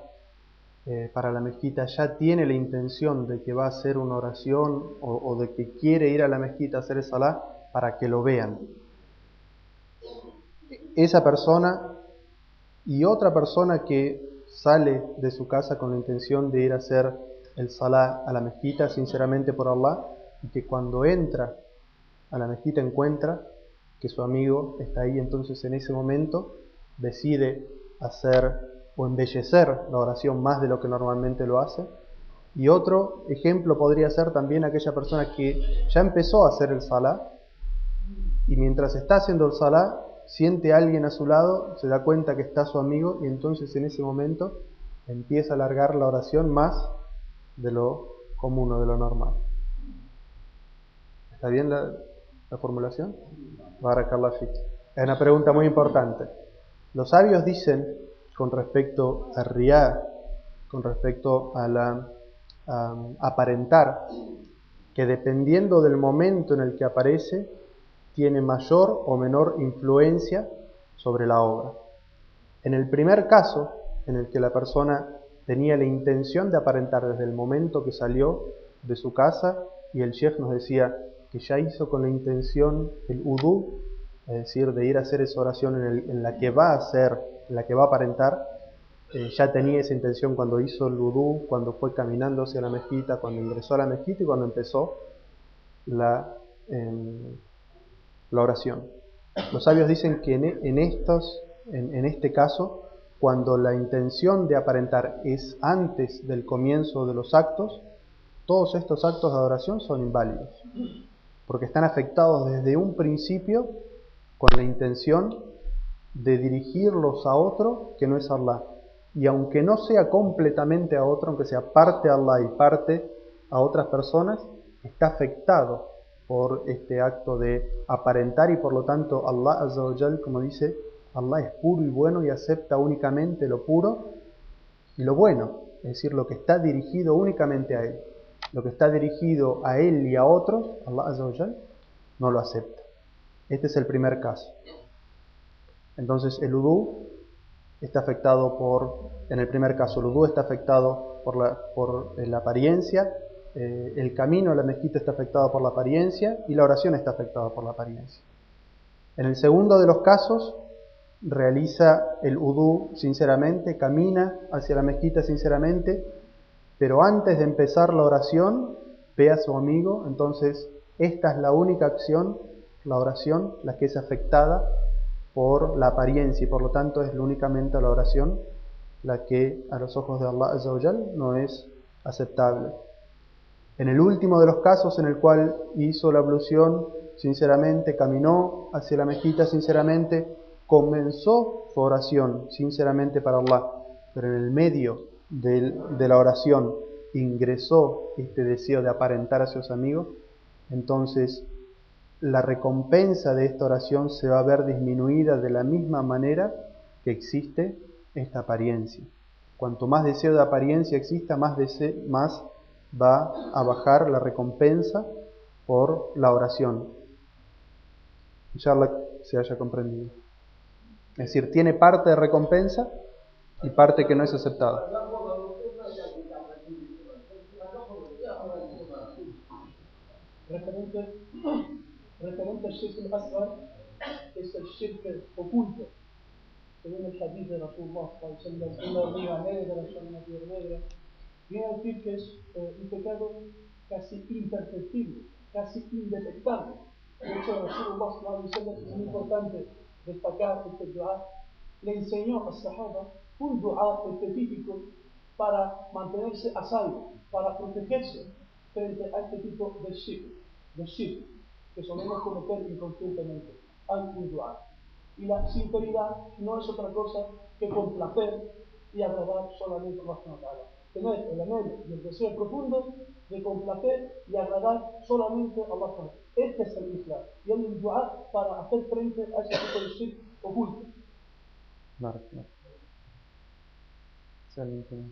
eh, para la mezquita ya tiene la intención de que va a hacer una oración o, o de que quiere ir a la mezquita a hacer el salá para que lo vean? Esa persona y otra persona que sale de su casa con la intención de ir a hacer el salá a la mezquita sinceramente por Allah y que cuando entra a la mezquita encuentra que su amigo está ahí, entonces en ese momento decide hacer o embellecer la oración más de lo que normalmente lo hace. Y otro ejemplo podría ser también aquella persona que ya empezó a hacer el salá y mientras está haciendo el salá siente a alguien a su lado, se da cuenta que está su amigo y entonces en ese momento empieza a alargar la oración más de lo común o de lo normal. ¿Está bien la, la formulación? Es una pregunta muy importante. Los sabios dicen con respecto a riá, con respecto a la a aparentar, que dependiendo del momento en el que aparece, tiene mayor o menor influencia sobre la obra. En el primer caso, en el que la persona tenía la intención de aparentar desde el momento que salió de su casa y el chef nos decía que ya hizo con la intención el udú, es decir, de ir a hacer esa oración en, la que va a hacer, en la que va a aparentar, eh, ya tenía esa intención cuando hizo el udú, cuando fue caminando hacia la mezquita, cuando ingresó a la mezquita y cuando empezó la, eh, la oración. Los sabios dicen que en, en estos, en este caso, cuando la intención de aparentar es antes del comienzo de los actos, todos estos actos de adoración son inválidos, porque están afectados desde un principio con la intención de dirigirlos a otro que no es Allah. Y aunque no sea completamente a otro, aunque sea parte a Allah y parte a otras personas, está afectado por este acto de aparentar y por lo tanto Allah Azza como dice, Allah es puro y bueno y acepta únicamente lo puro y lo bueno, es decir, lo que está dirigido únicamente a Él. Lo que está dirigido a Él y a otros, Allah Azza no lo acepta. Este es el primer caso. Entonces el udú está afectado por, en el primer caso, el udú está afectado por la, por la apariencia, eh, el camino a la mezquita está afectado por la apariencia y la oración está afectada por la apariencia. En el segundo de los casos, realiza el udú sinceramente, camina hacia la mezquita sinceramente, pero antes de empezar la oración, ve a su amigo, entonces esta es la única acción, la oración, la que es afectada por la apariencia y por lo tanto es únicamente la oración la que a los ojos de Allah no es aceptable. En el último de los casos en el cual hizo la ablución sinceramente, caminó hacia la mezquita sinceramente, comenzó su oración sinceramente para Allah, pero en el medio de la oración ingresó este deseo de aparentar a sus amigos, entonces la recompensa de esta oración se va a ver disminuida de la misma manera que existe esta apariencia. Cuanto más deseo de apariencia exista, más, más va a bajar la recompensa por la oración. Inshallah se haya comprendido. Es decir, tiene parte de recompensa y parte que no es aceptada. Referente, referente al shirk es el oculto. Viene a decir que es eh, un pecado casi imperceptible, casi indetectable. De hecho, Rasulullah es muy importante destacar este dua, le enseñó a Sahaba un dua específico para mantenerse a salvo, para protegerse frente a este tipo de shirk, de shirk que solemos cometer inconscientemente. Hay un dua. Y la sinceridad no es otra cosa que complacer y agradar solamente a Allah. Tener el anhelo y el deseo profundo de complacer y agradar solamente a Allah. Este es el Islam. Y un dua para hacer frente a ese tipo de shirk oculto. Claro, claro. Excelente.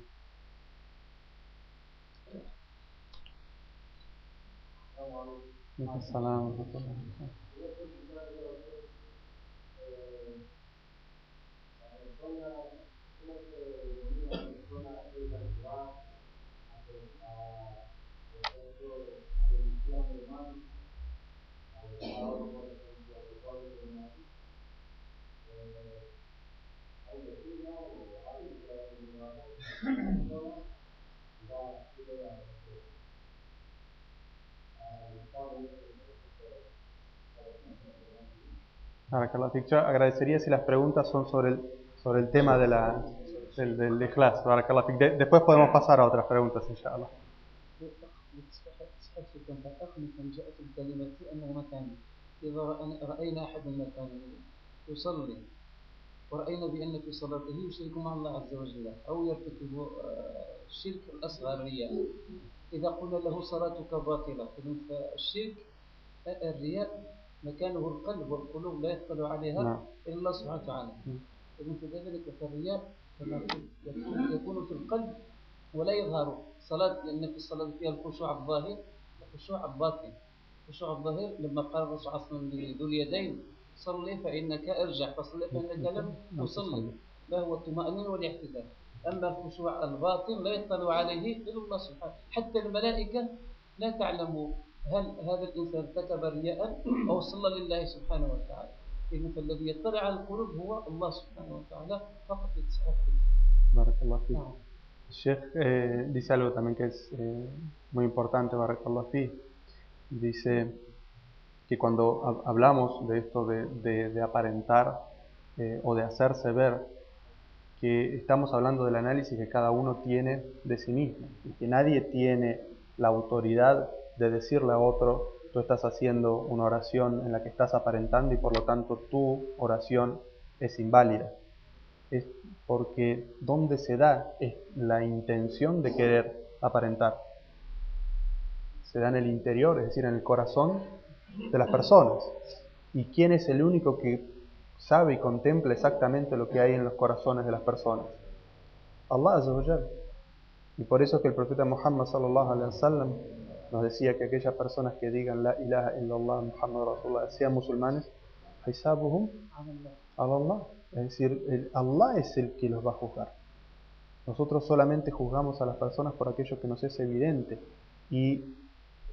Salam. Ahora, Carlos, agradecería si las preguntas son sobre el, sobre el tema de la, del, del ikhlas. Después podemos pasar a otras preguntas, inshallah. جاءت الكلمة أنه مكان إذا رأينا أحد المكان يصلي ورأينا بأن في صلاته يشرك مع الله عز وجل أو يرتكب الشرك الأصغر الرياء إذا قلنا له صلاتك باطلة فالشرك الرياء مكانه القلب والقلوب لا يطلع عليها نعم. إلا الله سبحانه وتعالى. إذن كذلك فالرياء يكون, في القلب ولا يظهر صلاة لأن في الصلاة فيها الخشوع الظاهر والخشوع الباطن. الخشوع الظاهر لما قال الرسول صلى الله عليه وسلم لذو اليدين صلي فإنك ارجع فصلي فإنك لم تصلي. ما هو الطمأنينة والاعتدال أما الخشوع الباطن لا يطلع عليه إلا الله سبحانه. حتى الملائكة لا تعلم هل هذا الإنسان ارتكب رياء أو صلى لله سبحانه وتعالى. إذن فالذي يطلع على القلوب هو الله سبحانه وتعالى فقط يتسعف بارك الله فيك. نعم. Sheikh eh, dice algo también que es eh, muy importante, Barakallah fi. Dice que cuando hablamos de esto de, de, aparentar eh, o de hacerse ver, que estamos hablando del análisis que cada uno tiene de sí mismo y que nadie tiene la autoridad de decirle a otro, tú estás haciendo una oración en la que estás aparentando y por lo tanto tu oración es inválida. Es porque donde se da es la intención de querer aparentar. Se da en el interior, es decir, en el corazón de las personas. ¿Y quién es el único que sabe y contempla exactamente lo que hay en los corazones de las personas? Allah Azza Y por eso que el profeta Muhammad sallallahu alaihi wasallam nos decía que aquellas personas que digan la ilaha illallah Muhammad Rasulullah sean musulmanes, hisabuhum Allah. Es decir, Allah es el que los va a juzgar. Nosotros solamente juzgamos a las personas por aquello que nos es evidente. Y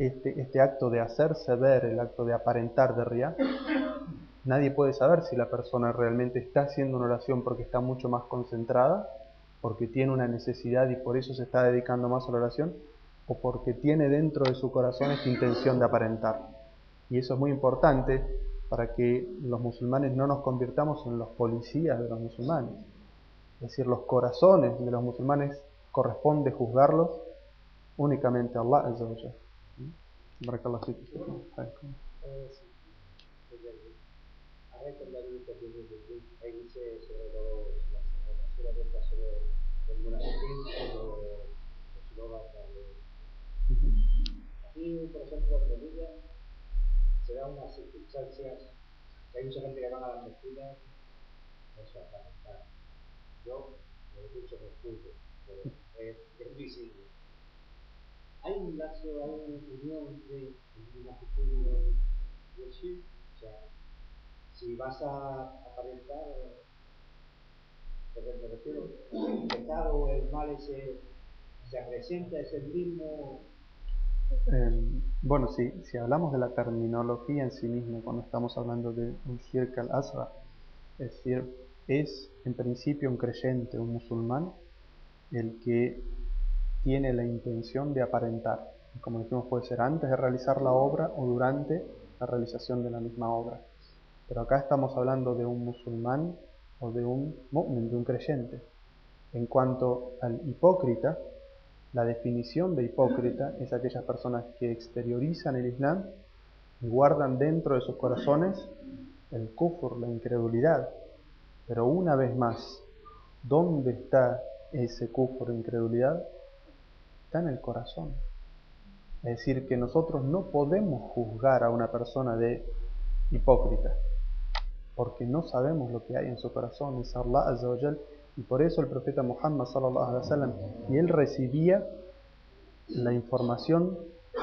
este, este acto de hacerse ver, el acto de aparentar de ría, nadie puede saber si la persona realmente está haciendo una oración porque está mucho más concentrada, porque tiene una necesidad y por eso se está dedicando más a la oración, o porque tiene dentro de su corazón esta intención de aparentar. Y eso es muy importante para que los musulmanes no nos convirtamos en los policías de los musulmanes. Es decir, los corazones de los musulmanes corresponde juzgarlos únicamente a Allah Azza wa Barakallah fiik. Aquí, por ejemplo, en Bolivia se dan unas circunstancias que hay mucha gente que va a las mezquitas, eso, a yo lo escucho con fútbol, pero es, es visible. Hay un lazo, hay una unión entre matrimonio y el o sea, si vas a aparentar, porque me refiero, el pecado el mal ese se presenta, es el mismo Eh, bueno, si, si hablamos de la terminología en sí misma, cuando estamos hablando de un shirk al-asra, es decir, es en principio un creyente, un musulmán, el que tiene la intención de aparentar. Como dijimos, puede ser antes de realizar la obra o durante la realización de la misma obra. Pero acá estamos hablando de un musulmán o de un mu'min, de un creyente. En cuanto al hipócrita, la definición de hipócrita es aquellas personas que exteriorizan el Islam y guardan dentro de sus corazones el kufr, la incredulidad. Pero una vez más, ¿dónde está ese kufr, incredulidad? Está en el corazón. Es decir, que nosotros no podemos juzgar a una persona de hipócrita, porque no sabemos lo que hay en su corazón, es Allah Azza wa y por eso el profeta Muhammad sallallahu alaihi wasallam y él recibía la información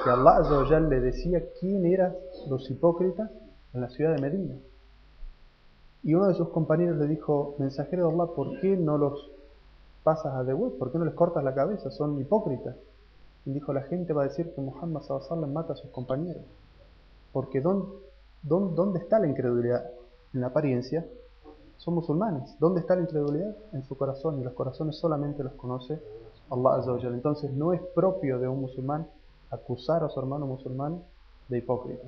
que Allah Azza le decía quién eran los hipócritas en la ciudad de Medina. Y uno de sus compañeros le dijo, mensajero de Allah, ¿por qué no los pasas a de web? ¿Por qué no les cortas la cabeza? Son hipócritas. Y dijo, la gente va a decir que Muhammad wasallam mata a sus compañeros. Porque ¿dónde, dónde, está la incredulidad? En la apariencia, son musulmanes. ¿Dónde está la incredulidad? En su corazón. Y los corazones solamente los conoce Allah Azza wa Jalla. Entonces no es propio de un musulmán acusar a su hermano musulmán de hipócrita.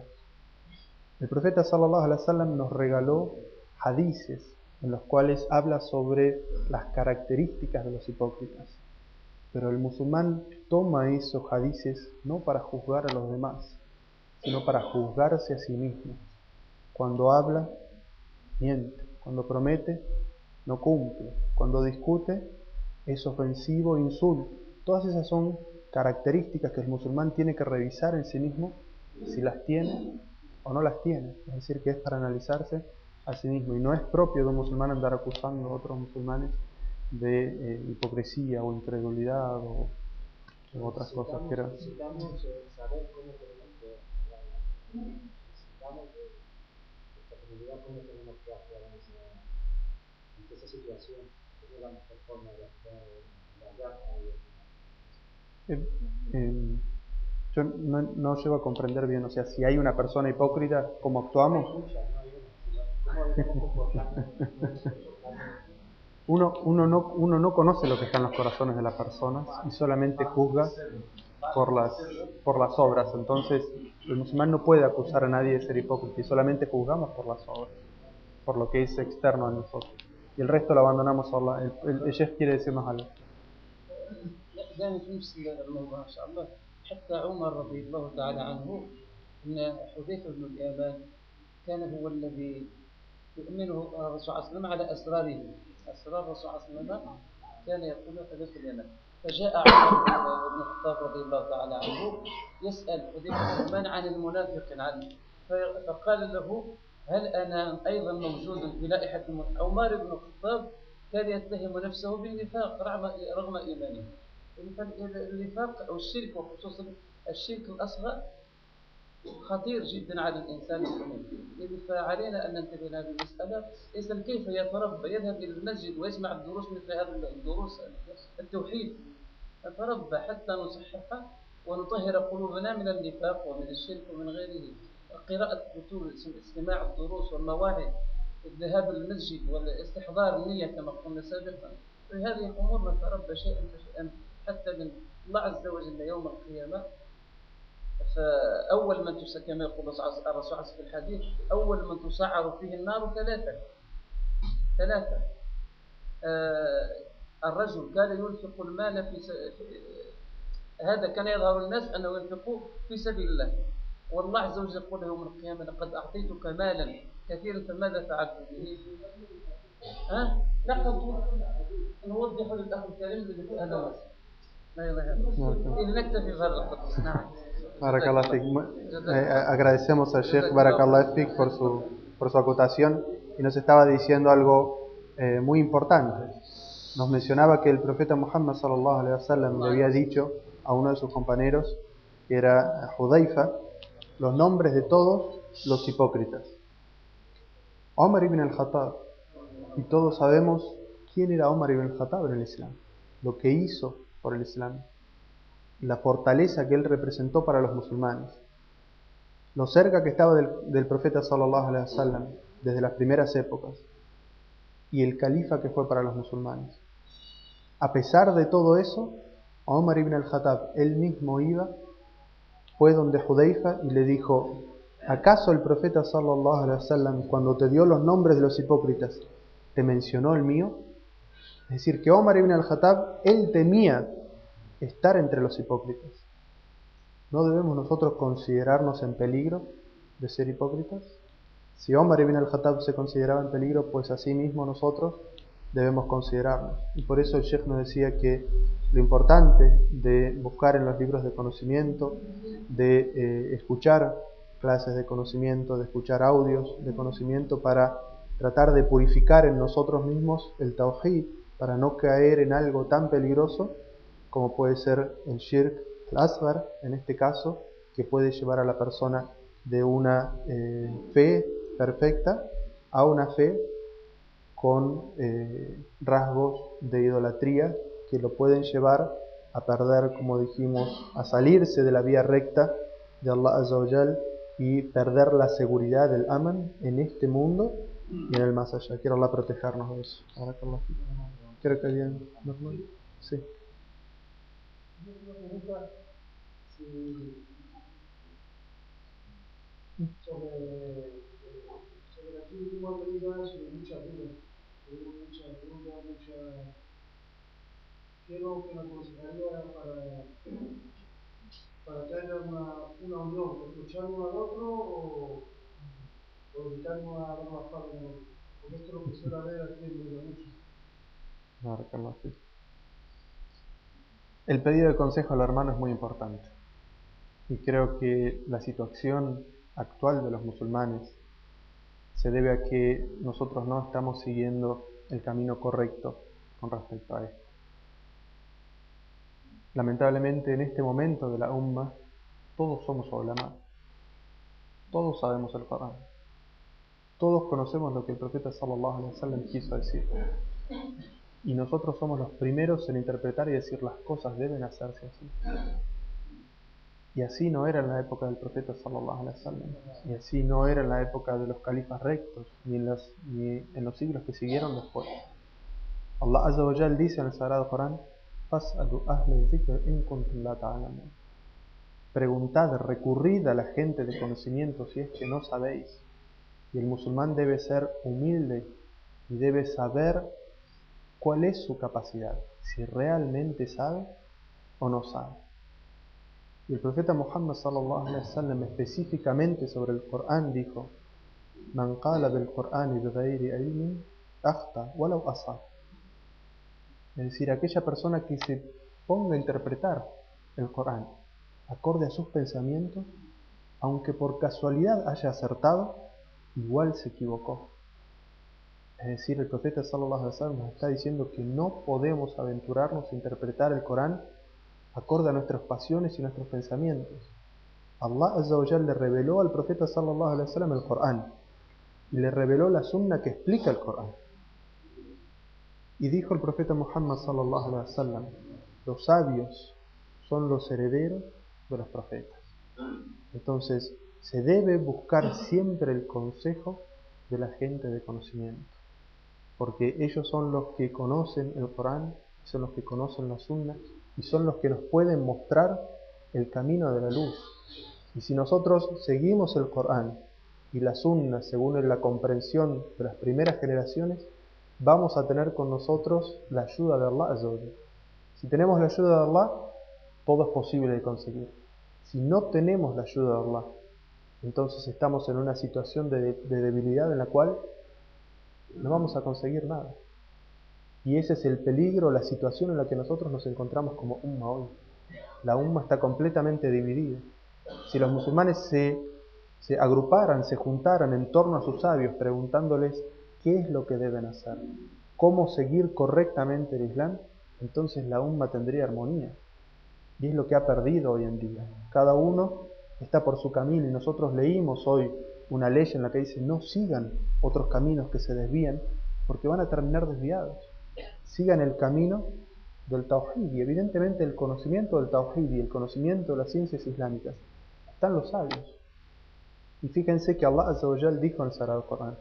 El profeta sallallahu alaihi wasallam nos regaló hadices en los cuales habla sobre las características de los hipócritas. Pero el musulmán toma esos hadices no para juzgar a los demás, sino para juzgarse a sí mismo. Cuando habla, miente. Cuando promete, no cumple. Cuando discute, es ofensivo e insulta. Todas esas son características que el musulmán tiene que revisar en sí mismo si las tiene o no las tiene. Es decir, que es para analizarse a sí mismo. Y no es propio de un musulmán andar acusando a otros musulmanes de eh, hipocresía o incredulidad o, o otras cosas. Que era... Necesitamos eh, saber cómo tenemos que necesitamos de nuestra comunidad cómo tenemos que actuar en esa, situación. Es la mejor forma de actuar Eh, eh, yo no, no llego a comprender bien, o sea, si hay una persona hipócrita, ¿cómo actuamos? Uno, uno, no, uno no conoce lo que está en los corazones de las personas y solamente juzga por las, por las obras. Entonces, el musulmán no puede acusar a nadie de ser hipócrita y solamente juzgamos por las obras, por lo que es externo a nosotros. Y el resto lo abandonamos a Allah. El, el, el chef quiere decirnos algo. لا دائما في نفس الموضوع ان شاء الله حتى عمر رضي الله تعالى عنه ان حذيفه بن اليمان كان هو الذي يؤمنه الرسول صلى الله عليه وسلم على أسراره. أسرار الرسول صلى الله عليه وسلم كان يقول حذيفه اليمان فجاء عمر بن الخطاب رضي الله تعالى عنه يسأل حذيفه بن اليمان عن المنافق عنه فقال له هل أنا أيضا موجود في لائحة الم- عمر بن الخطاب كان يتهم نفسه بالنفاق رغم رغم إيمانه. النفاق أو الشرك وخصوصا الشرك الأصغر خطير جدا على الإنسان المؤمن إذ فعلينا أن ننتبه لهذه المسألة الانسان كيف يتربى؟ يذهب إلى المسجد ويسمع الدروس مثل هذه الدروس التوحيد. نتربى حتى نصحح ونطهر قلوبنا من النفاق ومن الشرك ومن غيره. قراءة كتب استماع الدروس والمواعظ الذهاب للمسجد والاستحضار النية كما قلنا سابقا. هذه أمور نتربى شيئا فشيئا حتى من الله عز وجل يوم القيامة. فأول من كما يقول الرسول في الحديث أول من تسعر فيه النار ثلاثة. ثلاثة. آه الرجل كان ينفق المال في, س... هذا كان يظهر الناس أنه ينفق في سبيل الله. والله عز وجل يقول يوم القيامة لقد أعطيتك مالا كثيرا فماذا فعلت به؟ ها؟ لقد نوضح للأخ الكريم الذي وسهلا لا الله إذا نكتفي بهذا القدر نعم. Barakallah eh, agradecemos al Sheikh Barakallah Fik por su, por su acotación y nos estaba diciendo algo eh, muy importante. nos mencionaba que el profeta Muhammad sallallahu alaihi wasallam le había dicho a uno de sus compañeros, que era Judaifa, los nombres de todos los hipócritas. Omar ibn al-Khattab, y todos sabemos quién era Omar ibn al-Khattab en el Islam, lo que hizo por el Islam, la fortaleza que él representó para los musulmanes, lo cerca que estaba del, profeta sallallahu alaihi wasallam desde las primeras épocas y el califa que fue para los musulmanes. A pesar de todo eso, Omar ibn al-Khattab, él mismo iba, fue donde Judeifa y le dijo, ¿acaso el profeta sallallahu alaihi wasallam cuando te dio los nombres de los hipócritas te mencionó el mío? Es decir, que Omar ibn al-Khattab, él temía estar entre los hipócritas. ¿No debemos nosotros considerarnos en peligro de ser hipócritas? Si Omar ibn al-Khattab se consideraba en peligro, pues así mismo nosotros debemos considerarnos. Y por eso el Sheikh nos decía que lo importante de buscar en los libros de conocimiento, de eh, escuchar clases de conocimiento, de escuchar audios de conocimiento para tratar de purificar en nosotros mismos el tawhid, para no caer en algo tan peligroso como puede ser el shirk, el asghar en este caso, que puede llevar a la persona de una eh, fe perfecta a una fe con eh, rasgos de idolatría que lo pueden llevar a perder, como dijimos, a salirse de la vía recta de Allah Azza y perder la seguridad del Aman en este mundo y en el más allá. Quiero Allah protegernos de eso. Creo que normal. Sí. Sobre, sobre las últimas medidas, sobre muchas dudas. Tengo muchas dudas, muchas. Quiero que me aconsejaría para, para que una, una unión, escucharnos al otro o, o dedicarnos a ver más parte Porque esto es lo que suele haber aquí en Medio Mucho. El pedido de consejo al hermano es muy importante. Y creo que la situación actual de los musulmanes se debe a que nosotros no estamos siguiendo el camino correcto con respecto a esto. Lamentablemente en este momento de la umma todos somos ulama, todos sabemos el Corán, todos conocemos lo que el profeta sallallahu alaihi wasallam quiso decir. Y nosotros somos los primeros en interpretar y decir las cosas deben hacerse así. Y así no era en la época del profeta sallallahu alaihi. Y así no era en la época de los califas rectos, ni en los, ni en los siglos que siguieron después. Allah Azza wa dice en el Sagrado Corán, Preguntad, recurrid a la gente de conocimiento si es que no sabéis. Y el musulmán debe ser humilde y debe saber cuál es su capacidad, si realmente sabe o no sabe. Y el profeta Muhammad sallallahu alaihi wasallam específicamente sobre el Corán dijo: "Man qala bil Qur'ani bighayri ilmin akhta walau asab." Es decir, aquella persona que se ponga a interpretar el Corán acorde a sus pensamientos, aunque por casualidad haya acertado, igual se equivocó. Es decir, el profeta sallallahu alaihi wasallam nos está diciendo que no podemos aventurarnos a interpretar el Corán acorde a nuestras pasiones y nuestros pensamientos. Allah Azza le reveló al profeta sallallahu alaihi wasallam el Corán y le reveló la sunna que explica el Corán. Y dijo el profeta Muhammad sallallahu alaihi wasallam, los sabios son los herederos de los profetas. Entonces, se debe buscar siempre el consejo de la gente de conocimiento porque ellos son los que conocen el Corán, son los que conocen la Sunna y son los que nos pueden mostrar el camino de la luz. Y si nosotros seguimos el Corán y la Sunna según la comprensión de las primeras generaciones, vamos a tener con nosotros la ayuda de Allah. Si tenemos la ayuda de Allah, todo es posible de conseguir. Si no tenemos la ayuda de Allah, entonces estamos en una situación de, de debilidad en la cual no vamos a conseguir nada. Y ese es el peligro, la situación en la que nosotros nos encontramos como umma hoy. La umma está completamente dividida. Si los musulmanes se, se agruparan, se juntaran en torno a sus sabios preguntándoles qué es lo que deben hacer, cómo seguir correctamente el Islam, entonces la umma tendría armonía. Y es lo que ha perdido hoy en día. Cada uno está por su camino y nosotros leímos hoy una ley en la que dice no sigan otros caminos que se desvíen porque van a terminar desviados. Sigan el camino del Tawhid y evidentemente el conocimiento del Tawhid y el conocimiento de las ciencias islámicas están los sabios. Y fíjense que Allah Azza wa dijo en el Sagrado Corán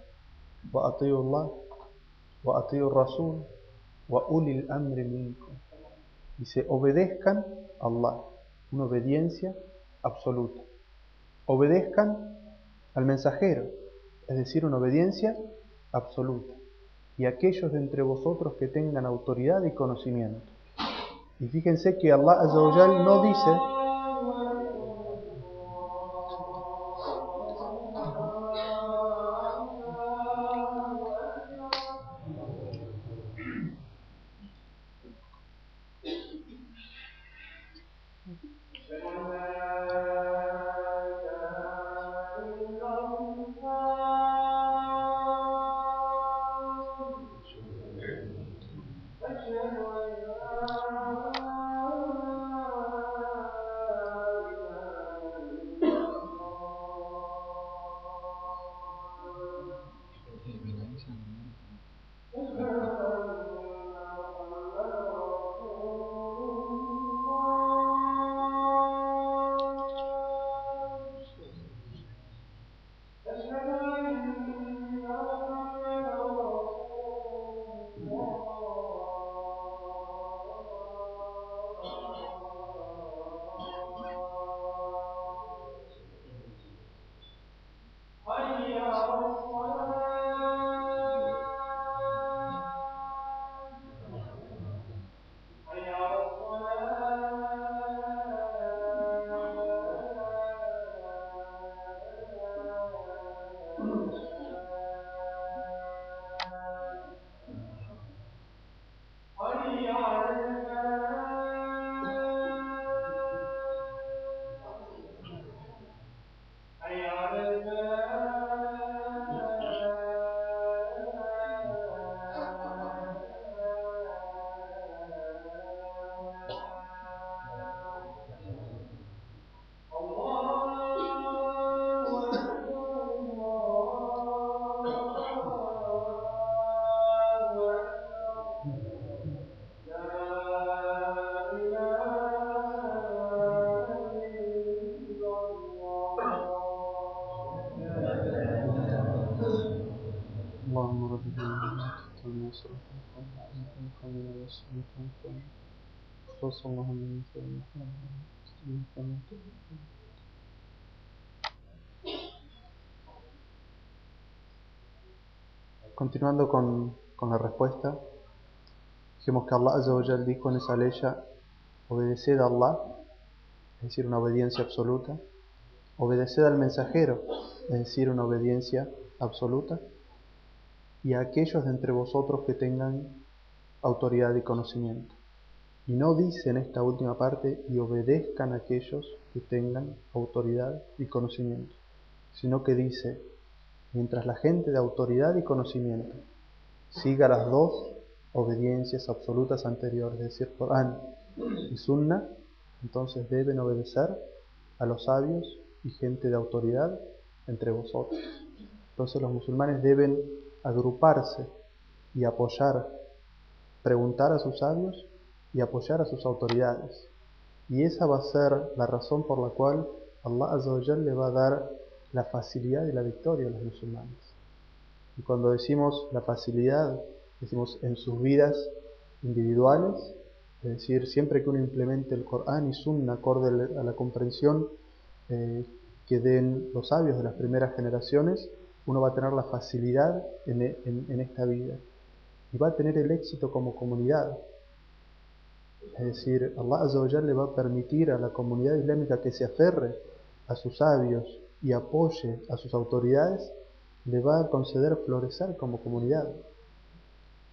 Allah wa Rasul wa ulil amri minkum Dice, obedezcan a Allah, una obediencia absoluta. Obedezcan al mensajero, es decir, una obediencia absoluta. Y aquellos de entre vosotros que tengan autoridad y conocimiento. Y fíjense que Allah no dice Continuando con, la respuesta, dijimos que Allah dijo en esa ley, obedeced a Allah, es decir, una obediencia absoluta, obedeced al mensajero, es decir, una obediencia absoluta, y a aquellos de entre vosotros que tengan autoridad y conocimiento. Y no dice en esta última parte, y obedezcan aquellos que tengan autoridad y conocimiento, sino que dice, mientras la gente de autoridad y conocimiento siga las dos obediencias absolutas anteriores, es decir, Corán y Sunna, entonces deben obedecer a los sabios y gente de autoridad entre vosotros. Entonces los musulmanes deben agruparse y apoyar, preguntar a sus sabios y apoyar a sus autoridades. Y esa va a ser la razón por la cual Allah Azza le va a dar la facilidad y la victoria a los musulmanes. Y cuando decimos la facilidad, decimos en sus vidas individuales, es decir, siempre que uno implemente el Corán y Sunna acorde a la comprensión eh, que den los sabios de las primeras generaciones, uno va a tener la facilidad en, en esta vida y va a tener el éxito como comunidad. Es decir, Allah Azza le va a permitir a la comunidad islámica que se aferre a sus sabios y apoye a sus autoridades, le va a conceder florecer como comunidad.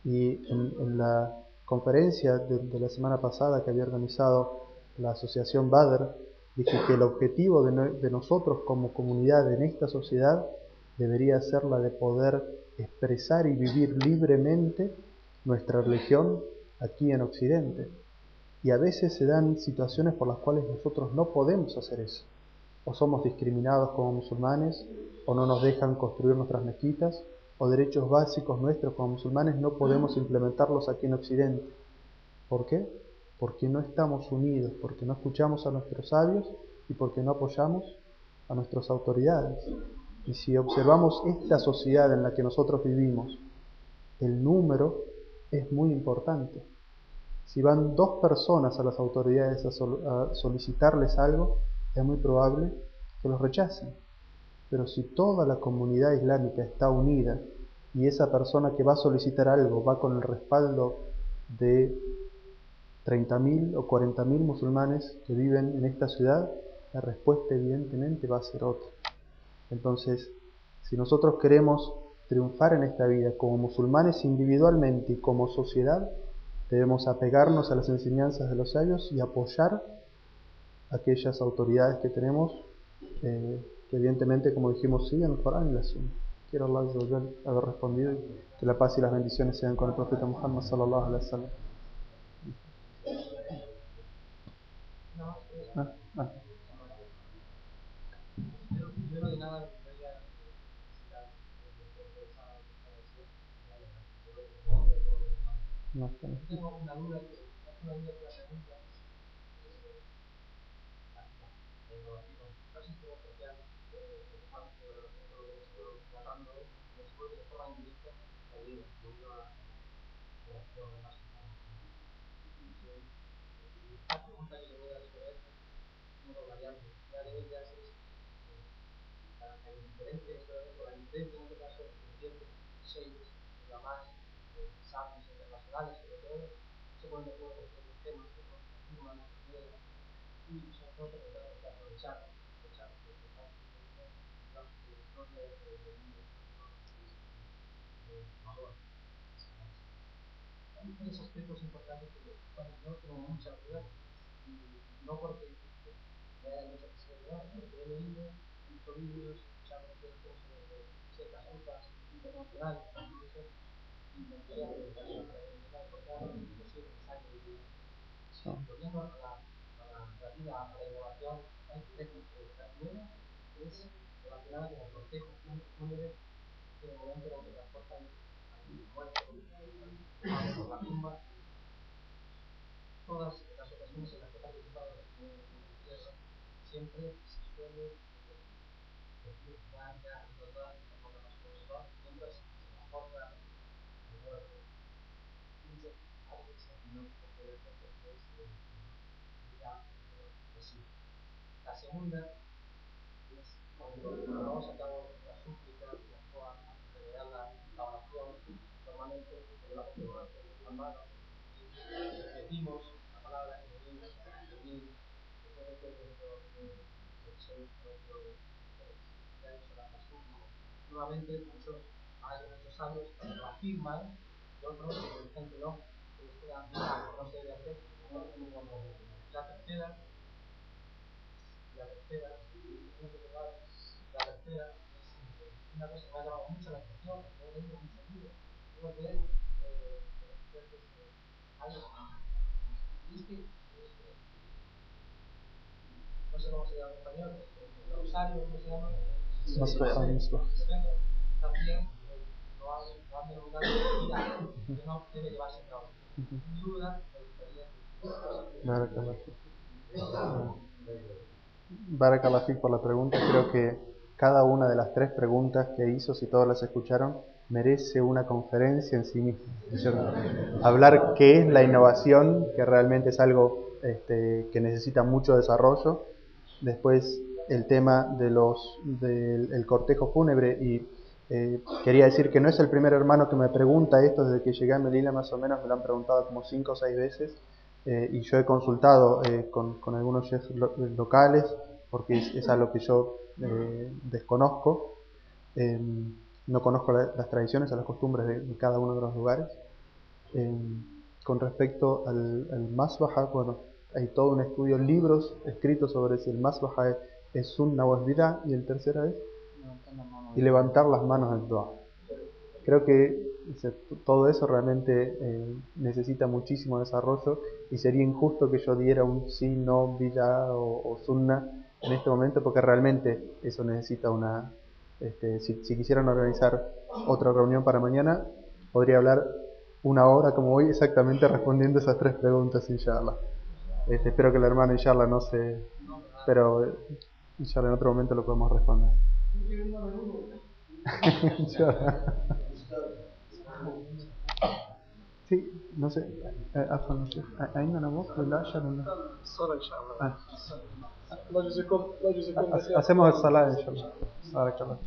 Y en, la conferencia de, la semana pasada que había organizado la asociación Badr, dije que el objetivo de nosotros como comunidad en esta sociedad debería ser la de poder expresar y vivir libremente nuestra religión aquí en Occidente. Y a veces se dan situaciones por las cuales nosotros no podemos hacer eso. O somos discriminados como musulmanes, o no nos dejan construir nuestras mezquitas, o derechos básicos nuestros como musulmanes no podemos implementarlos aquí en Occidente. ¿Por qué? Porque no estamos unidos, porque no escuchamos a nuestros sabios y porque no apoyamos a nuestras autoridades. Y si observamos esta sociedad en la que nosotros vivimos, el número es muy importante. Si van dos personas a las autoridades a, solicitarles algo, es muy probable que los rechacen. Pero si toda la comunidad islámica está unida y esa persona que va a solicitar algo va con el respaldo de 30.000 o 40.000 musulmanes que viven en esta ciudad, la respuesta evidentemente va a ser otra. Entonces, si nosotros queremos triunfar en esta vida como musulmanes individualmente y como sociedad, debemos apegarnos a las enseñanzas de los sabios y apoyar aquellas autoridades que tenemos, eh, que evidentemente, como dijimos, siguen el Corán y la. Quiero Allah haber respondido y que la paz y las bendiciones sean con el profeta Muhammad sallallahu. Ah, ah. No, que hace mucho casi todo social tratando después de forma indirecta la vida debido a la acción de más la pregunta que le voy a hacer es una variante la de ellas es para que la diferencia la diferencia en este caso entre 6 la más sabios internacionales sobre todo se ponen de acuerdo con los temas que nos afirman las maneras y sobre todo se trata de aprovechar aprovechar la historia del mundo valor hay tres aspectos importantes que yo tengo mucha duda y no porque me haya mucha posibilidad porque he leído visto vídeos escuchado textos de ciertas rutas internacionales Volviendo a la, a la, vida, a la innovación, hay tres cuestiones. La primera es relacionada con el cortejo fúnebre en el momento en que transportan al muerto la. Todas las ocasiones en las que he participado en el tierra, siempre se suele decir, ya, ya, total, mientras se transporta la segunda es cuando llevamos a cabo la súplica, la coa, en general la, la oración, normalmente llevamos y repetimos la palabra que venimos a pedir, después de que dentro del 6 ya hecho la súplica. Nuevamente, muchos, hay muchos sabios lo afirman y otros que dicen que no, que no se debe hacer. La tercera la tercera, la tercera es una cosa que me ha llamado mucho la atención, que he leído muchos libros, creo que es eh, hay, y es que no sé cómo se llama en español, rosario, ¿cómo se llama? También lo han, denominado que no debe llevarse a cabo. Sin duda, Barakalafik por la pregunta. Creo que cada una de las tres preguntas que hizo, si todas las escucharon, merece una conferencia en sí misma. Hablar qué es la innovación, que realmente es algo este, que necesita mucho desarrollo. Después el tema de los, del cortejo fúnebre y eh, quería decir que no es el primer hermano que me pregunta esto desde que llegué a Melilla, más o menos me lo han preguntado como cinco o seis veces eh, y yo he consultado eh, con, con, algunos chefs locales porque es, es, algo que yo eh, desconozco. No conozco las tradiciones, las costumbres de, de, cada uno de los lugares. Em, con respecto al, al Masbaha, bueno, hay todo un estudio, libros escritos sobre si el Masbaha es, es Sunna o es Vida, y el tercero es y levantar las manos en Dua. Creo que todo eso realmente eh, necesita muchísimo desarrollo y sería injusto que yo diera un sí, no, villa o, o sunna en este momento porque realmente eso necesita una... Este, si, si quisieran organizar otra reunión para mañana, podría hablar una hora como hoy exactamente respondiendo esas tres preguntas, inshallah. Este, espero que el hermano inshallah no se... Pero eh, inshallah en otro momento lo podemos responder. <laughs> Inshallah. Sí, no sé, eh, عفوا يا شيخ عندنا وقت ولا عشاء ولا الصلاة إن شاء الله آه. الله يجزيكم الله يجزيكم Hacemos el salah inshallah. Barakallah.